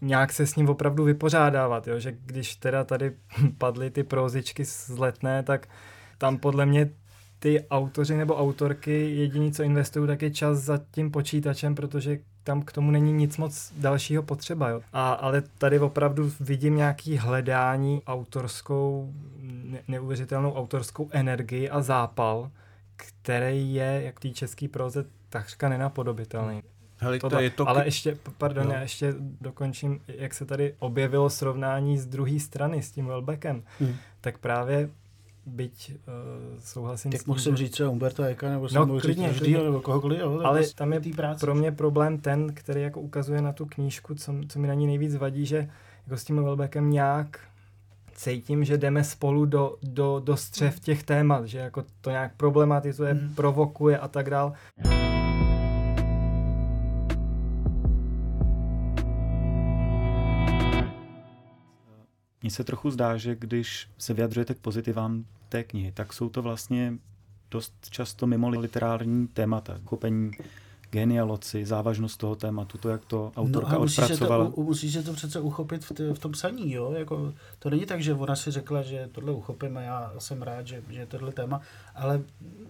nějak se s ním opravdu vypořádávat, jo? že když teda tady padly ty prózičky z letné, tak tam podle mě ty autoři nebo autorky jediný, co investují, tak je čas za tím počítačem, protože tam k tomu není nic moc dalšího potřeba. Jo. A, ale tady opravdu vidím nějaký hledání autorskou, ne, neuvěřitelnou autorskou energii a zápal, který je, jak té český proze, takřka nenapodobitelný. Hele, to je to... Ale ještě, pardon, no. já ještě dokončím, jak se tady objevilo srovnání z druhé strany s tím Welbeckem, hmm. tak právě byť uh, souhlasím tak s tím, musím že... říct třeba Umberto Eka, nebo jsem no, mohl říct každýho, nebo kohokoliv. Jo, ale tam je práce, pro mě problém ten, který jako ukazuje na tu knížku, co, co mi na ní nejvíc vadí, že jako s tím Welbeckem nějak cítím, že jdeme spolu do, do, do střev těch témat, že jako to nějak problematizuje, mm. provokuje a tak dál. Mně se trochu zdá, že když se vyjadřujete k pozitivám té knihy, tak jsou to vlastně dost často mimo literární témata, chopení genia loci, závažnost toho tématu, to, jak to autorka no odpracovala. Se to, musí se to přece uchopit v, t, v tom psaní, jo? Jako, to není tak, že ona si řekla, že tohle uchopím a já jsem rád, že, že je tohle téma, ale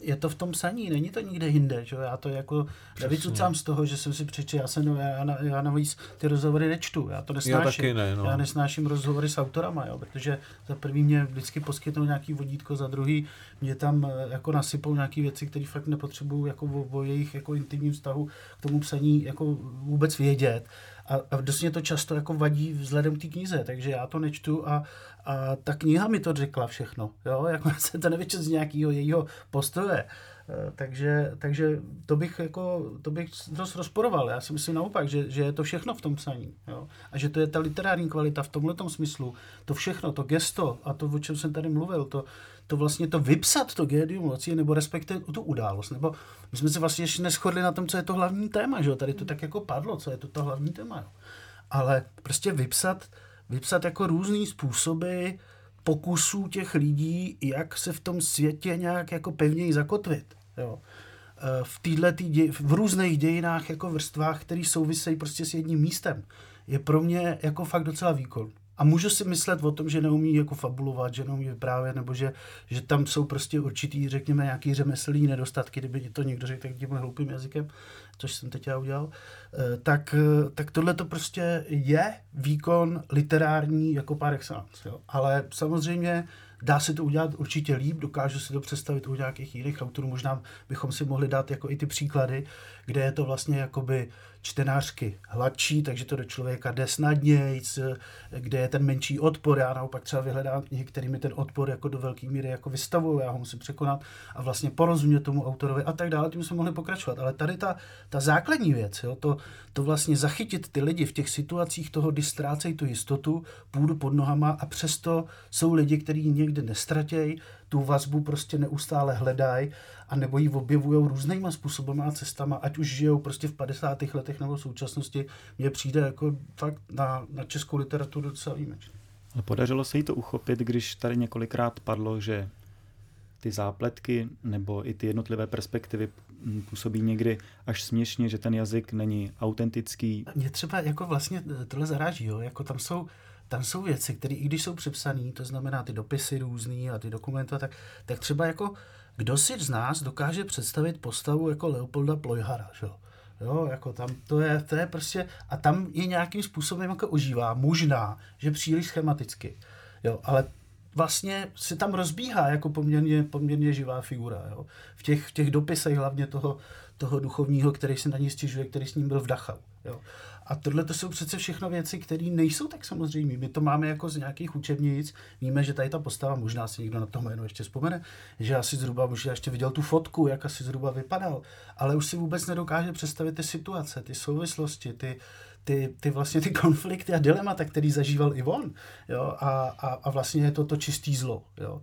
je to v tom psaní, není to nikde jinde, že? já to jako nevycucám z toho, že jsem si přečetl, já, jsem, já, já navíc ty rozhovory nečtu, já to nesnáším, já, taky ne, no. já nesnáším rozhovory s autorama, jo? protože za prvý mě vždycky poskytnou nějaký vodítko, za druhý mě tam eh, jako nasypou nějaké věci, které fakt nepotřebuju jako o, o jejich jako intimním vztahu k tomu psaní jako vůbec vědět. A, a dost mě to často jako vadí vzhledem k té knize, takže já to nečtu a, a ta kniha mi to řekla všechno. Jo? Jako se to nevyčet z nějakého jejího postoje. Eh, takže, takže to bych jako, to bych dost rozporoval. Já si myslím naopak, že, že je to všechno v tom psaní. Jo? A že to je ta literární kvalita v tomhle smyslu. To všechno, to gesto a to, o čem jsem tady mluvil, to, to vlastně to vypsat, to gédium loci, nebo respektive tu událost. Nebo my jsme se vlastně ještě neschodli na tom, co je to hlavní téma, že jo? Tady to tak jako padlo, co je to to hlavní téma. Jo? Ale prostě vypsat, vypsat jako různý způsoby pokusů těch lidí, jak se v tom světě nějak jako pevněji zakotvit. Jo? E, v, týhle tý děj, v různých dějinách jako vrstvách, které souvisejí prostě s jedním místem, je pro mě jako fakt docela výkon. A můžu si myslet o tom, že neumí jako fabulovat, že neumí vyprávět, nebo že, že tam jsou prostě určitý, řekněme, nějaký řemeslní nedostatky, kdyby to někdo řekl tak tímhle hloupým jazykem, což jsem teď já udělal, eh, tak, eh, tak tohle to prostě je výkon literární jako par excellence. Jo. Ale samozřejmě dá se to udělat určitě líp, dokážu si to představit u nějakých jiných autorů, možná bychom si mohli dát jako i ty příklady, kde je to vlastně jakoby čtenářky hladší, takže to do člověka jde snadněji, kde je ten menší odpor. Já naopak třeba vyhledám knihy, kterými ten odpor jako do velké míry jako vystavuju, já ho musím překonat a vlastně porozumět tomu autorovi a tak dále, tím jsme mohli pokračovat. Ale tady ta, ta základní věc, jo, to, to vlastně zachytit ty lidi v těch situacích toho, kdy ztrácejí tu jistotu, půdu pod nohama a přesto jsou lidi, kteří někde nestratějí, tu vazbu prostě neustále hledají a nebo ji objevují různýma způsoby a cestama, ať už žijou prostě v 50. letech nebo v současnosti, mně přijde jako fakt na, na českou literaturu docela výjimečný. Ale podařilo se jí to uchopit, když tady několikrát padlo, že ty zápletky nebo i ty jednotlivé perspektivy působí někdy až směšně, že ten jazyk není autentický. Mě třeba jako vlastně tohle zaráží, jo? jako tam jsou tam jsou věci, které i když jsou přepsané, to znamená ty dopisy různý a ty dokumenty, tak, tak třeba jako kdo si z nás dokáže představit postavu jako Leopolda Plojhara, že jo? Jo, jako tam to je, to je prostě, a tam je nějakým způsobem jako ožívá, možná, že příliš schematicky, jo, ale vlastně se tam rozbíhá jako poměrně, poměrně živá figura, jo. V těch, v těch dopisech hlavně toho, toho duchovního, který se na ní stěžuje, který s ním byl v Dachau, jo. A tohle to jsou přece všechno věci, které nejsou tak samozřejmé. My to máme jako z nějakých učebnic. Víme, že tady ta postava, možná si někdo na to jméno ještě vzpomene, že asi zhruba, možná ještě viděl tu fotku, jak asi zhruba vypadal, ale už si vůbec nedokáže představit ty situace, ty souvislosti, ty, ty, ty vlastně ty konflikty a dilemata, který zažíval i on. Jo? A, a, a vlastně je to to čistý zlo. Jo?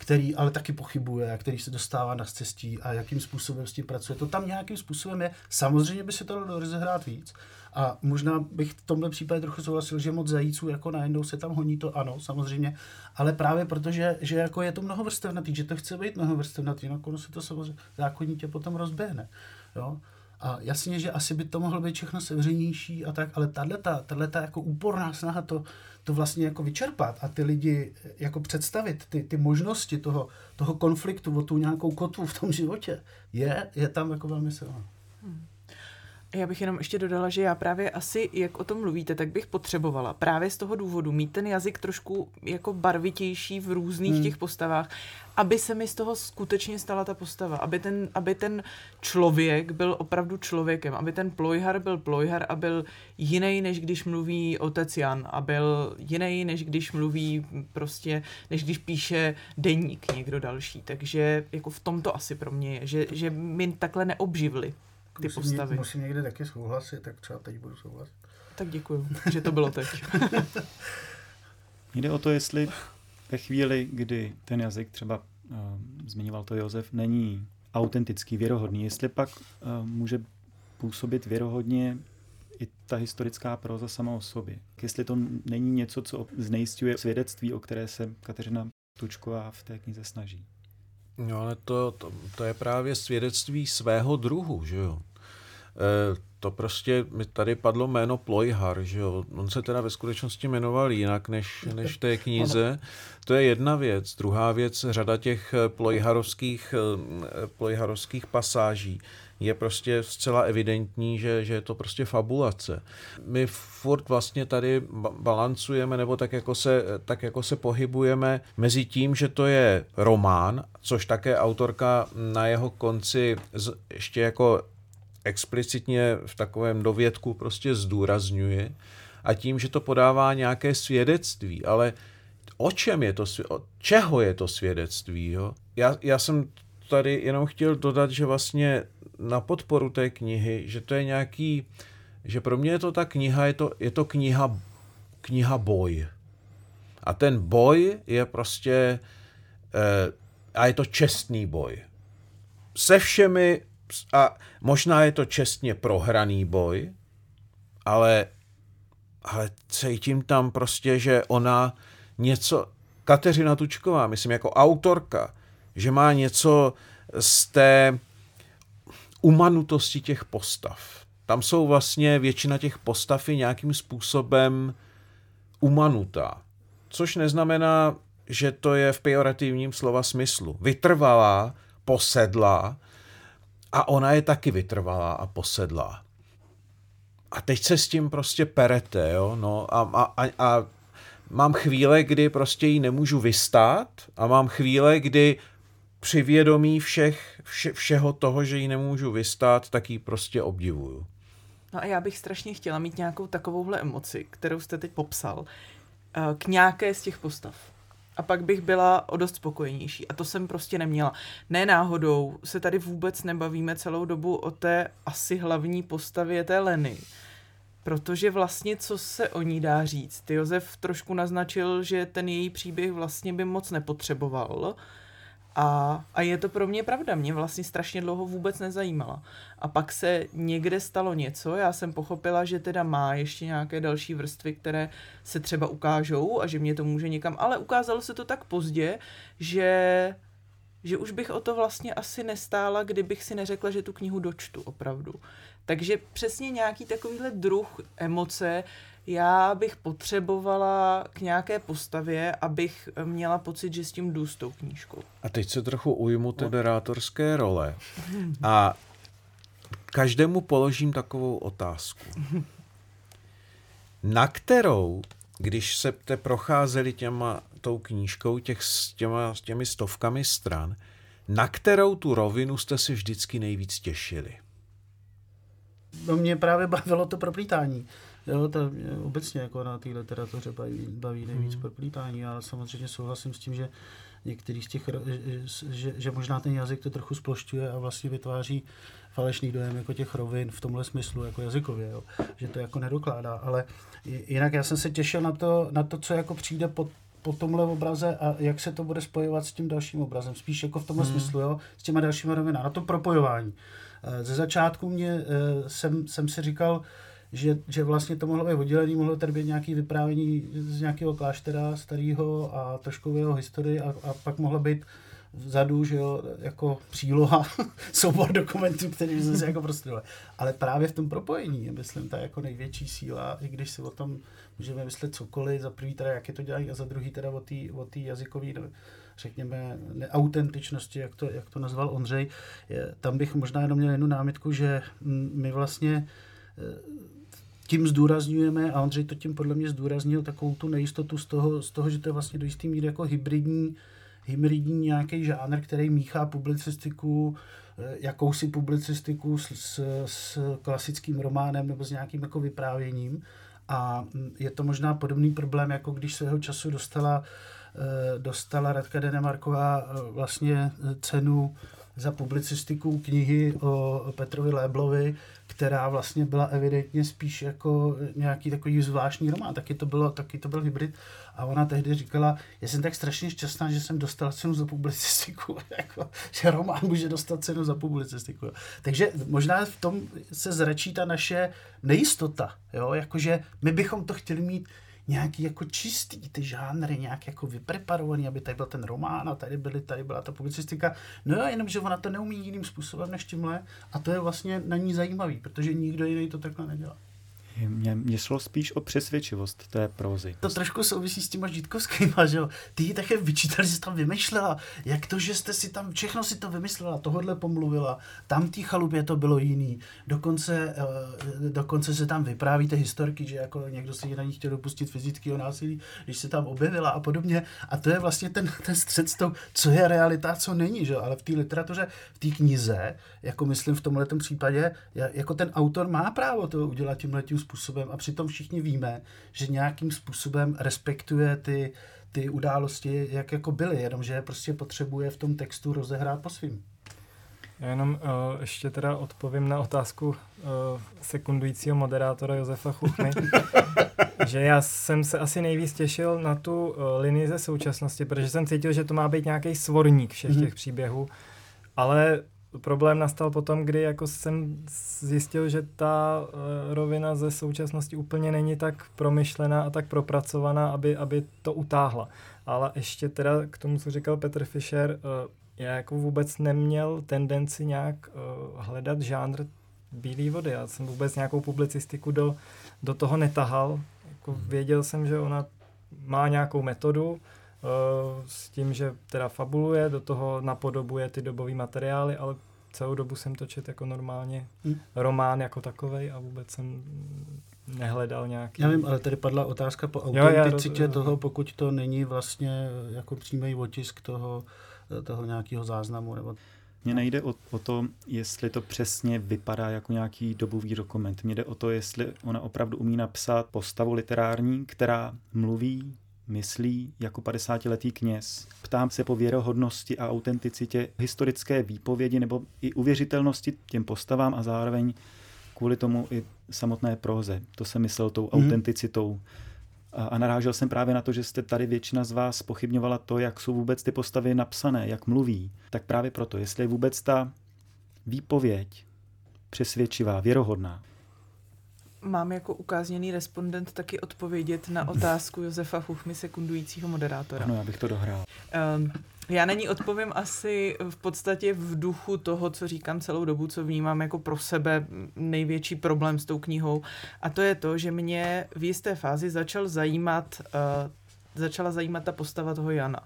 Který ale taky pochybuje, který se dostává na cestí a jakým způsobem s tím pracuje. To tam nějakým způsobem je. Samozřejmě by se to dalo rozehrát víc, a možná bych v tomhle případě trochu souhlasil, že moc zajíců jako najednou se tam honí, to ano, samozřejmě, ale právě protože že jako je to mnohovrstevnatý, že to chce být mnohovrstevnatý, no ono se to samozřejmě zákonitě potom rozběhne. Jo? A jasně, že asi by to mohlo být všechno sevřenější a tak, ale tahle ta jako úporná snaha to, to vlastně jako vyčerpat a ty lidi jako představit, ty, ty možnosti toho, toho konfliktu o tu nějakou kotvu v tom životě, je, je tam jako velmi silná. Hmm. Já bych jenom ještě dodala, že já právě asi, jak o tom mluvíte, tak bych potřebovala právě z toho důvodu mít ten jazyk trošku jako barvitější v různých hmm. těch postavách, aby se mi z toho skutečně stala ta postava, aby ten, aby ten člověk byl opravdu člověkem, aby ten plojhar byl plojhar a byl jiný, než když mluví otec Jan a byl jiný, než když mluví prostě, než když píše deník někdo další. Takže jako v tomto asi pro mě je, že, že mi takhle neobživli ty musím postavy. Ně, musím někde taky souhlasit, tak třeba teď budu souhlasit. Tak děkuju, že to bylo teď. Jde o to, jestli ve chvíli, kdy ten jazyk třeba, uh, zmiňoval to Josef, není autentický, věrohodný, jestli pak uh, může působit věrohodně i ta historická proza sama o sobě. Jestli to není něco, co znejistuje svědectví, o které se Kateřina Tučková v té knize snaží. No ale to, to, to je právě svědectví svého druhu, že jo. E, to prostě, mi tady padlo jméno Plojhar, že jo. On se teda ve skutečnosti jmenoval jinak než, než v té knize. To je jedna věc. Druhá věc, řada těch plojharovských, e, plojharovských pasáží je prostě zcela evidentní, že, že je to prostě fabulace. My furt vlastně tady balancujeme nebo tak jako, se, tak jako se pohybujeme mezi tím, že to je román, což také autorka na jeho konci ještě jako explicitně v takovém dovědku prostě zdůrazňuje a tím, že to podává nějaké svědectví, ale o čem je to, čeho je to svědectví, jo? Já, já jsem tady jenom chtěl dodat, že vlastně na podporu té knihy, že to je nějaký, že pro mě je to ta kniha, je to, je to kniha, kniha boj. A ten boj je prostě, eh, a je to čestný boj. Se všemi, a možná je to čestně prohraný boj, ale, ale cítím tam prostě, že ona něco, Kateřina Tučková, myslím jako autorka, že má něco z té umanutosti těch postav. Tam jsou vlastně většina těch postav je nějakým způsobem umanutá. Což neznamená, že to je v pejorativním slova smyslu. Vytrvalá, posedlá a ona je taky vytrvalá a posedlá. A teď se s tím prostě perete, jo, no a, a, a, a mám chvíle, kdy prostě ji nemůžu vystát a mám chvíle, kdy při vědomí všech, vše, všeho toho, že ji nemůžu vystát, tak ji prostě obdivuju. No a já bych strašně chtěla mít nějakou takovouhle emoci, kterou jste teď popsal, eh, k nějaké z těch postav. A pak bych byla o dost spokojenější. A to jsem prostě neměla. Ne náhodou se tady vůbec nebavíme celou dobu o té asi hlavní postavě té Leny. Protože vlastně, co se o ní dá říct? Ty Josef trošku naznačil, že ten její příběh vlastně by moc nepotřeboval. A, a je to pro mě pravda, mě vlastně strašně dlouho vůbec nezajímala. A pak se někde stalo něco, já jsem pochopila, že teda má ještě nějaké další vrstvy, které se třeba ukážou a že mě to může někam, ale ukázalo se to tak pozdě, že že už bych o to vlastně asi nestála, kdybych si neřekla, že tu knihu dočtu opravdu. Takže přesně nějaký takovýhle druh emoce, já bych potřebovala k nějaké postavě, abych měla pocit, že s tím jdu s tou knížkou. A teď se trochu ujmu moderátorské role a každému položím takovou otázku. Na kterou, když se te procházeli těma, tou knížkou, těch, s těma, s těmi stovkami stran, na kterou tu rovinu jste si vždycky nejvíc těšili? No mě právě bavilo to proplítání. Jo, to obecně jako na té literatuře baví, baví nejvíc hmm. proplítání. Já samozřejmě souhlasím s tím, že některý z těch, že, že možná ten jazyk to trochu splošťuje a vlastně vytváří falešný dojem jako těch rovin v tomhle smyslu, jako jazykově, jo. že to jako nedokládá, ale jinak já jsem se těšil na to, na to co jako přijde po, po tomhle obraze a jak se to bude spojovat s tím dalším obrazem, spíš jako v tomhle hmm. smyslu, jo, s těma dalšíma rovinami, na to propojování. Eh, ze začátku mě, eh, jsem, jsem si říkal, že, že vlastně to mohlo být oddělený, mohlo tady být nějaké vyprávění z nějakého kláštera starého a trošku jeho historii a, a pak mohlo být vzadu, že jo, jako příloha, soubor dokumentů, který jsme si jako prostě Ale právě v tom propojení je, myslím, ta jako největší síla, i když si o tom můžeme myslet cokoliv, za prvý teda, jak je to dělají, a za druhý teda o té o jazykové, řekněme, neautentičnosti, jak to, jak to nazval Ondřej. Je, tam bych možná jenom měl jednu námitku, že my vlastně tím zdůrazňujeme, a Ondřej to tím podle mě zdůraznil, takovou tu nejistotu z toho, z toho že to je vlastně do jistý míry jako hybridní, hybridní nějaký žánr, který míchá publicistiku, eh, jakousi publicistiku s, s, s klasickým románem nebo s nějakým jako vyprávěním. A mm, je to možná podobný problém, jako když svého času dostala, eh, dostala Radka Denemarková eh, vlastně cenu za publicistiku knihy o Petrovi Léblovi, která vlastně byla evidentně spíš jako nějaký takový zvláštní román. Taky to, bylo, taky to byl hybrid. A ona tehdy říkala, já jsem tak strašně šťastná, že jsem dostala cenu za publicistiku. jako, že román může dostat cenu za publicistiku. Takže možná v tom se zračí ta naše nejistota. Jo? Jakože my bychom to chtěli mít nějaký jako čistý ty žánry, nějak jako vypreparovaný, aby tady byl ten román a tady, byly, tady byla ta publicistika. No jo, jenom, že ona to neumí jiným způsobem než tímhle a to je vlastně na ní zajímavý, protože nikdo jiný to takhle nedělá. Mě, mě šlo spíš o přesvědčivost té prózy. To trošku souvisí s těma Žítkovskýma, že jo. Ty ji také vyčítali, že jsi tam vymýšlela. Jak to, že jste si tam, všechno si to vymyslela, tohodle pomluvila, tam té chalupě to bylo jiný. Dokonce, uh, dokonce se tam vyprávíte historky, že jako někdo si na ní chtěl dopustit fyzického násilí, když se tam objevila a podobně. A to je vlastně ten, ten střed s tou, co je realita, co není, že jo. Ale v té literatuře, v té knize, jako myslím v tomhle případě, jako ten autor má právo to udělat tímhle tím způsobem a přitom všichni víme, že nějakým způsobem respektuje ty, ty události, jak jako byly, jenomže je prostě potřebuje v tom textu rozehrát po svým. Já jenom uh, ještě teda odpovím na otázku uh, sekundujícího moderátora Josefa Chuchny, že já jsem se asi nejvíc těšil na tu uh, linii ze současnosti, protože jsem cítil, že to má být nějaký svorník všech mm-hmm. těch příběhů, ale problém nastal potom, kdy jako jsem zjistil, že ta uh, rovina ze současnosti úplně není tak promyšlená a tak propracovaná, aby, aby to utáhla. Ale ještě teda k tomu, co říkal Petr Fischer, uh, já jako vůbec neměl tendenci nějak uh, hledat žánr bílé vody. Já jsem vůbec nějakou publicistiku do, do toho netahal. Jako hmm. věděl jsem, že ona má nějakou metodu, Eh, s tím, že teda fabuluje, do toho napodobuje ty dobové materiály, ale celou dobu jsem to čet jako normálně hmm. román jako takovej a vůbec jsem nehledal nějaký... Já vím, ale tady padla otázka po autenticitě toho, pokud to není vlastně jako přímý otisk toho, toho nějakého záznamu. Nebo... Mně nejde o, o to, jestli to přesně vypadá jako nějaký dobový dokument. Mně jde o to, jestli ona opravdu umí napsat postavu literární, která mluví, myslí jako 50-letý kněz. Ptám se po věrohodnosti a autenticitě historické výpovědi nebo i uvěřitelnosti těm postavám a zároveň kvůli tomu i samotné próze. To jsem myslel tou mm. autenticitou. A, a narážel jsem právě na to, že jste tady většina z vás pochybňovala to, jak jsou vůbec ty postavy napsané, jak mluví. Tak právě proto, jestli je vůbec ta výpověď přesvědčivá, věrohodná. Mám jako ukázněný respondent taky odpovědět na otázku Josefa Chuchmy, sekundujícího moderátora. Ano, já bych to dohrál. Um, já na ní odpovím asi v podstatě v duchu toho, co říkám celou dobu, co vnímám jako pro sebe největší problém s tou knihou. A to je to, že mě v jisté fázi začal zajímat, uh, začala zajímat ta postava toho Jana.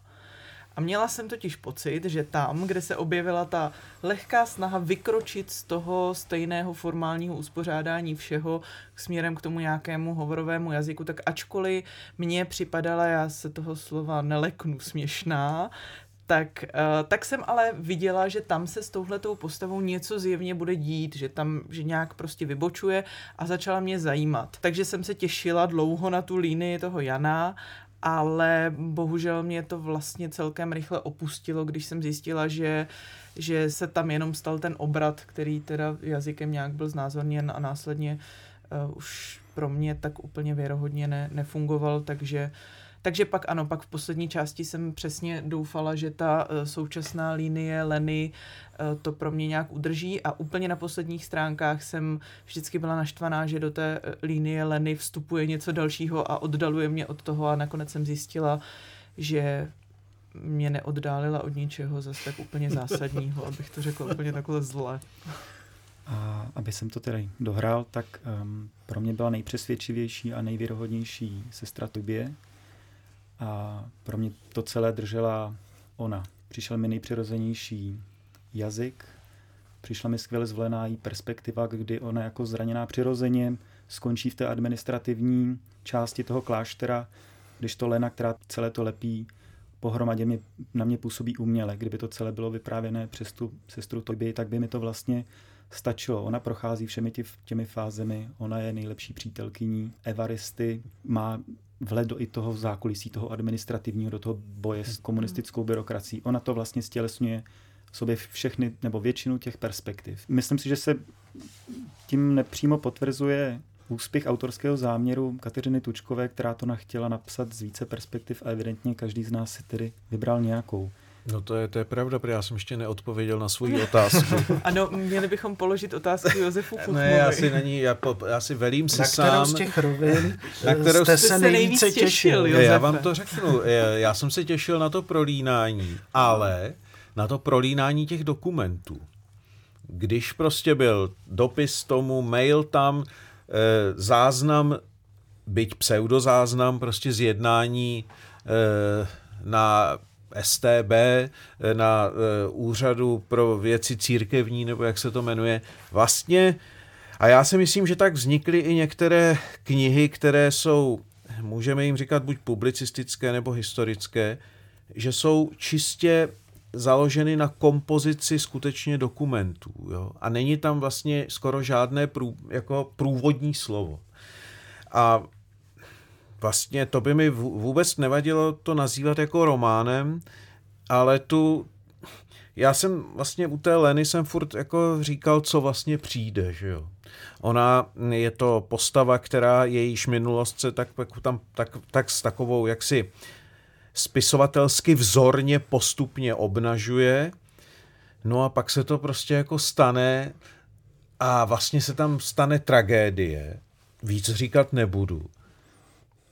A měla jsem totiž pocit, že tam, kde se objevila ta lehká snaha vykročit z toho stejného formálního uspořádání všeho směrem k tomu nějakému hovorovému jazyku, tak ačkoliv mně připadala, já se toho slova neleknu, směšná, tak, uh, tak jsem ale viděla, že tam se s touhletou postavou něco zjevně bude dít, že tam že nějak prostě vybočuje a začala mě zajímat. Takže jsem se těšila dlouho na tu línii toho Jana ale bohužel mě to vlastně celkem rychle opustilo, když jsem zjistila, že, že se tam jenom stal ten obrat, který teda jazykem nějak byl znázorněn a následně uh, už pro mě tak úplně věrohodně ne, nefungoval, takže uh, takže pak ano, pak v poslední části jsem přesně doufala, že ta uh, současná linie Leny uh, to pro mě nějak udrží. A úplně na posledních stránkách jsem vždycky byla naštvaná, že do té uh, linie Leny vstupuje něco dalšího a oddaluje mě od toho. A nakonec jsem zjistila, že mě neoddálila od ničeho zase tak úplně zásadního, abych to řekla úplně takhle zle. A aby jsem to tedy dohrál, tak um, pro mě byla nejpřesvědčivější a nejvěrohodnější sestra Tubě, a pro mě to celé držela ona. Přišel mi nejpřirozenější jazyk, přišla mi skvěle zvolená její perspektiva, kdy ona jako zraněná přirozeně skončí v té administrativní části toho kláštera, když to Lena, která celé to lepí, pohromadě mě, na mě působí uměle. Kdyby to celé bylo vyprávěné přes tu sestru Toby, tak by mi to vlastně stačilo. Ona prochází všemi těmi fázemi, ona je nejlepší přítelkyní Evaristy, má vhled do i toho zákulisí, toho administrativního, do toho boje s komunistickou byrokracií. Ona to vlastně stělesňuje sobě všechny nebo většinu těch perspektiv. Myslím si, že se tím nepřímo potvrzuje úspěch autorského záměru Kateřiny Tučkové, která to chtěla napsat z více perspektiv a evidentně každý z nás si tedy vybral nějakou. No to je, to je pravda, protože já jsem ještě neodpověděl na svoji otázku. ano, měli bychom položit otázku Josefu Kuchmovi. Ne, já si na ní, já, po, já si velím si na sám. z těch rovin na kterou jste se nejvíce těšil, těšil Josefe. Já vám to řeknu, já jsem se těšil na to prolínání, ale na to prolínání těch dokumentů. Když prostě byl dopis tomu, mail tam, eh, záznam, byť pseudozáznam, prostě z jednání eh, na STB, eh, na eh, úřadu pro věci církevní, nebo jak se to jmenuje, vlastně, a já si myslím, že tak vznikly i některé knihy, které jsou, můžeme jim říkat buď publicistické nebo historické, že jsou čistě založeny na kompozici skutečně dokumentů. Jo? A není tam vlastně skoro žádné prů, jako průvodní slovo. A vlastně to by mi vůbec nevadilo to nazývat jako románem, ale tu já jsem vlastně u té Leny jsem furt jako říkal, co vlastně přijde, že jo. Ona je to postava, která jejíž minulost se tak, tam, tak, tak s takovou jaksi spisovatelsky vzorně postupně obnažuje, no a pak se to prostě jako stane a vlastně se tam stane tragédie. Víc říkat nebudu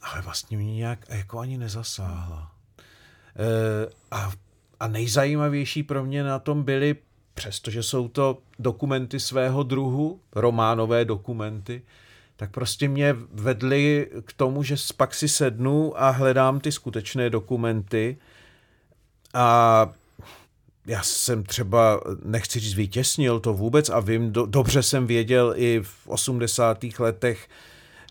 ale vlastně mě nějak jako ani nezasáhla. E, a, a nejzajímavější pro mě na tom byly, přestože jsou to dokumenty svého druhu, románové dokumenty, tak prostě mě vedly k tomu, že pak si sednu a hledám ty skutečné dokumenty a já jsem třeba, nechci říct, vytěsnil to vůbec a vím, do, dobře jsem věděl i v 80. letech,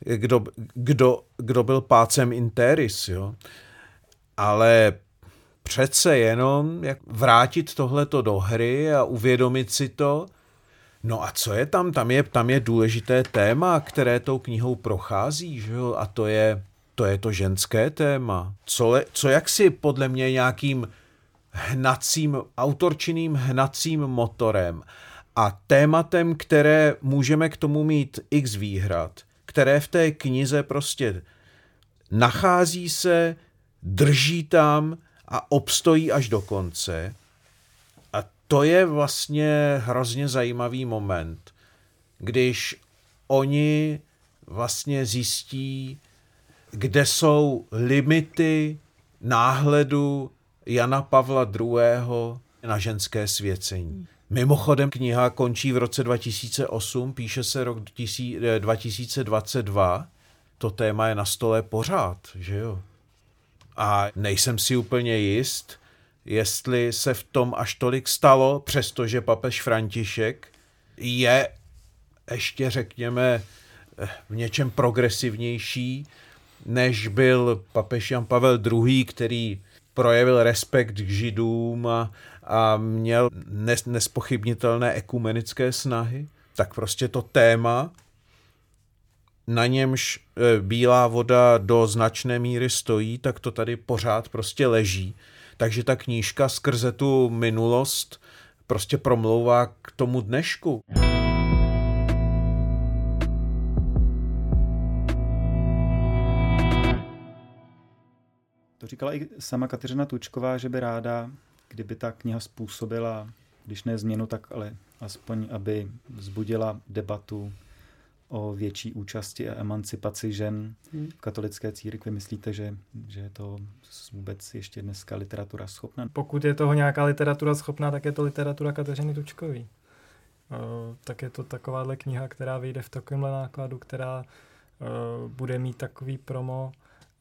kdo, kdo, kdo byl pácem interis, jo. Ale přece jenom jak vrátit tohleto do hry a uvědomit si to, No a co je tam? Tam je, tam je důležité téma, které tou knihou prochází, že jo? A to je, to je to ženské téma. Co, co jak si podle mě nějakým hnacím, autorčinným hnacím motorem a tématem, které můžeme k tomu mít x výhrad, které v té knize prostě nachází se, drží tam a obstojí až do konce. A to je vlastně hrozně zajímavý moment, když oni vlastně zjistí, kde jsou limity náhledu Jana Pavla II. na ženské svěcení. Mimochodem kniha končí v roce 2008, píše se rok 2022, to téma je na stole pořád, že jo? A nejsem si úplně jist, jestli se v tom až tolik stalo, přestože papež František je ještě, řekněme, v něčem progresivnější, než byl papež Jan Pavel II., který projevil respekt k židům a, a měl nes, nespochybnitelné ekumenické snahy, tak prostě to téma, na němž e, bílá voda do značné míry stojí, tak to tady pořád prostě leží. Takže ta knížka skrze tu minulost prostě promlouvá k tomu dnešku. To říkala i sama Kateřina Tučková, že by ráda, kdyby ta kniha způsobila, když ne změnu, tak ale aspoň, aby vzbudila debatu o větší účasti a emancipaci žen hmm. v katolické církvi. Myslíte, že, že je to vůbec ještě dneska literatura schopná? Pokud je toho nějaká literatura schopná, tak je to literatura Kateřiny Tučkový. Uh, tak je to takováhle kniha, která vyjde v takovémhle nákladu, která uh, bude mít takový promo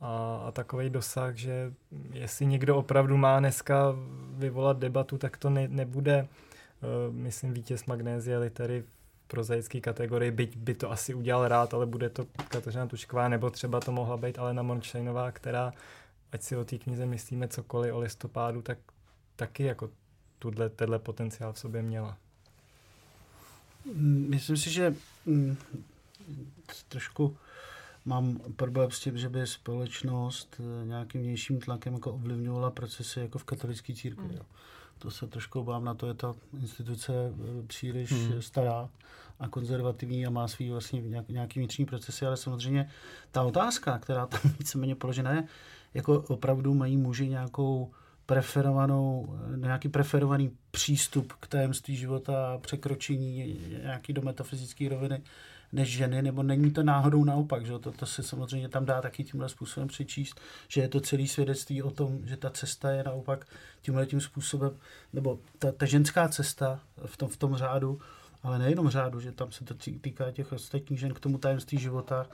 a, a takový dosah, že jestli někdo opravdu má dneska vyvolat debatu, tak to ne, nebude, uh, myslím, vítěz Magnézie litery prozaické kategorii, byť by to asi udělal rád, ale bude to Kateřina Tučková, nebo třeba to mohla být Alena Monštajnová, která, ať si o té knize myslíme cokoliv o listopádu, tak taky jako tuhle, tenhle potenciál v sobě měla. Myslím si, že mm, trošku mám problém s tím, že by společnost eh, nějakým vnějším tlakem jako ovlivňovala procesy jako v katolické církvi. Mm. To se trošku obávám, na to je ta instituce eh, příliš mm. stará a konzervativní a má svý vlastně nějaký vnitřní procesy, ale samozřejmě ta otázka, která tam víceméně položená je, jako opravdu mají muži nějakou preferovanou, nějaký preferovaný přístup k tajemství života, překročení nějaký do metafyzické roviny než ženy, nebo není to náhodou naopak, že to, to se samozřejmě tam dá taky tímhle způsobem přečíst, že je to celý svědectví o tom, že ta cesta je naopak tímhle tím způsobem, nebo ta, ta ženská cesta v tom, v tom řádu, ale nejenom řádu, že tam se to týká těch ostatních žen k tomu tajemství života,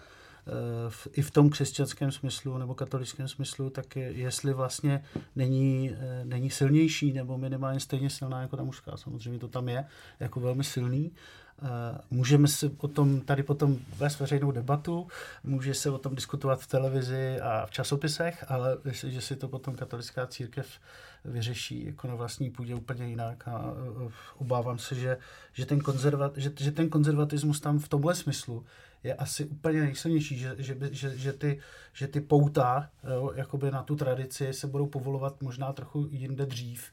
eh, v, i v tom křesťanském smyslu nebo katolickém smyslu, tak je, jestli vlastně není, eh, není silnější nebo minimálně stejně silná jako ta mužská. Samozřejmě to tam je jako velmi silný, můžeme se o tom tady potom vést veřejnou debatu, může se o tom diskutovat v televizi a v časopisech, ale že si to potom katolická církev vyřeší jako na vlastní půdě úplně jinak a eh, obávám se, že, že, ten, konzervat, že, že ten konzervatismus tam v tomhle smyslu je asi úplně nejsilnější, že, že, že, že, ty, že ty pouta jo, jakoby na tu tradici se budou povolovat možná trochu jinde dřív,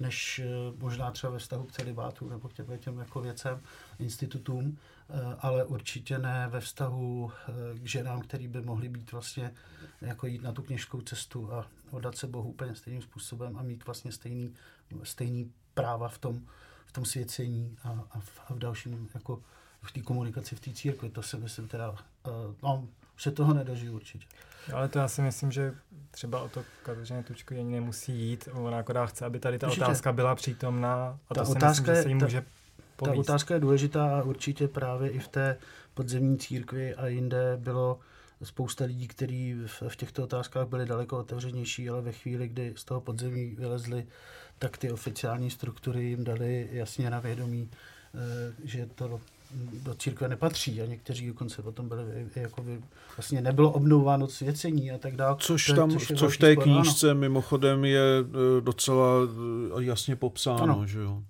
než eh, možná třeba ve vztahu k celibátu nebo k těm, těm jako věcem, institutům, eh, ale určitě ne ve vztahu eh, k ženám, který by mohly být vlastně jako jít na tu kněžskou cestu a oddat se Bohu úplně stejným způsobem a mít vlastně stejný, stejný práva v tom, v tom svěcení a, a, v, a v dalším jako v té komunikaci v té církvi. To si myslím teda, no, se toho nedožiju určitě. Ale to já si myslím, že třeba o to Kateřině Tučku ani nemusí jít. Ona akorát chce, aby tady ta určitě. otázka byla přítomná a ta to si otázka myslím, že se jí může povíst. Ta otázka je důležitá a určitě právě i v té podzemní církvi a jinde bylo spousta lidí, kteří v, v těchto otázkách byli daleko otevřenější, ale ve chvíli, kdy z toho podzemí vylezli, tak ty oficiální struktury jim dali jasně na vědomí, eh, že to do církve nepatří a někteří dokonce potom byli jako by, vlastně nebylo obnovováno svěcení a tak dále. Což tam, což, což v té knížce ano. mimochodem je e, docela e, jasně popsáno, ano. že jo.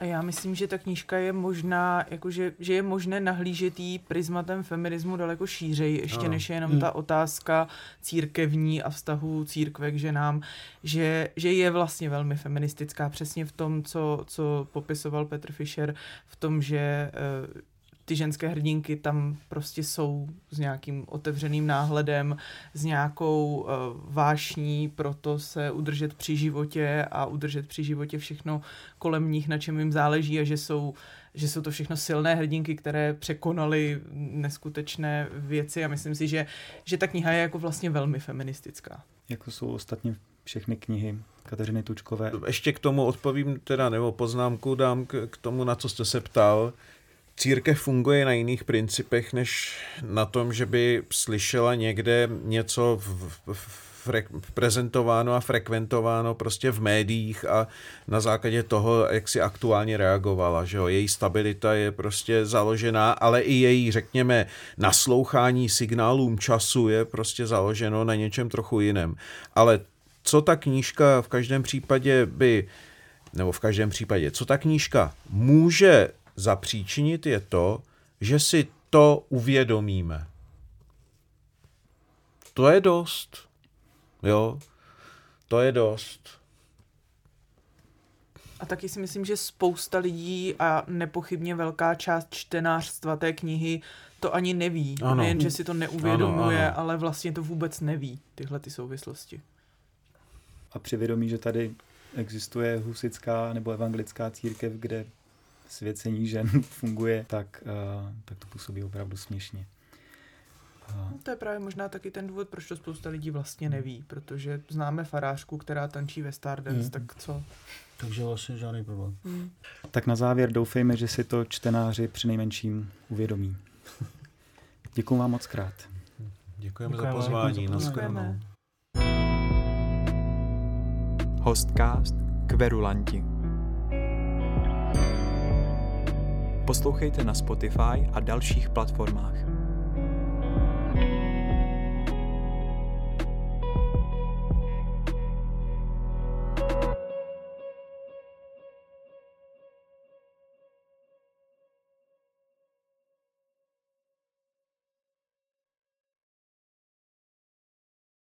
A já myslím, že ta knížka je možná, jakože, že je možné nahlížet jí prismatem feminismu daleko šířej, ještě ano. než je jenom hmm. ta otázka církevní a vztahu církve k ženám, že, že je vlastně velmi feministická přesně v tom, co, co popisoval Petr Fischer, v tom, že eh, ty ženské hrdinky tam prostě jsou s nějakým otevřeným náhledem, s nějakou uh, vášní pro to se udržet při životě a udržet při životě všechno kolem nich, na čem jim záleží a že jsou, že jsou to všechno silné hrdinky, které překonaly neskutečné věci a myslím si, že, že ta kniha je jako vlastně velmi feministická. Jako jsou ostatně všechny knihy Kateřiny Tučkové. Ještě k tomu odpovím teda, nebo poznámku dám k, k tomu, na co jste se ptal církev funguje na jiných principech, než na tom, že by slyšela někde něco v, v, v, prezentováno a frekventováno prostě v médiích a na základě toho, jak si aktuálně reagovala, že jo, její stabilita je prostě založená, ale i její, řekněme, naslouchání signálům času je prostě založeno na něčem trochu jiném. Ale co ta knížka v každém případě by, nebo v každém případě, co ta knížka může zapříčinit, je to, že si to uvědomíme. To je dost. Jo, to je dost. A taky si myslím, že spousta lidí a nepochybně velká část čtenářstva té knihy to ani neví. Ano. Nejen, že si to neuvědomuje, ano, ano. ale vlastně to vůbec neví, tyhle ty souvislosti. A při vědomí, že tady existuje husická nebo evangelická církev, kde svěcení žen funguje, tak, uh, tak to působí opravdu směšně. Uh, to je právě možná taky ten důvod, proč to spousta lidí vlastně neví, protože známe farářku, která tančí ve Stardust, mm. tak co? Takže vlastně žádný problém. Mm. Tak na závěr doufejme, že si to čtenáři při nejmenším uvědomí. Děkuji vám moc krát. Děkujeme, Děkujeme za pozvání. Děkujeme. Hostcast Kverulanti. Poslouchejte na Spotify a dalších platformách.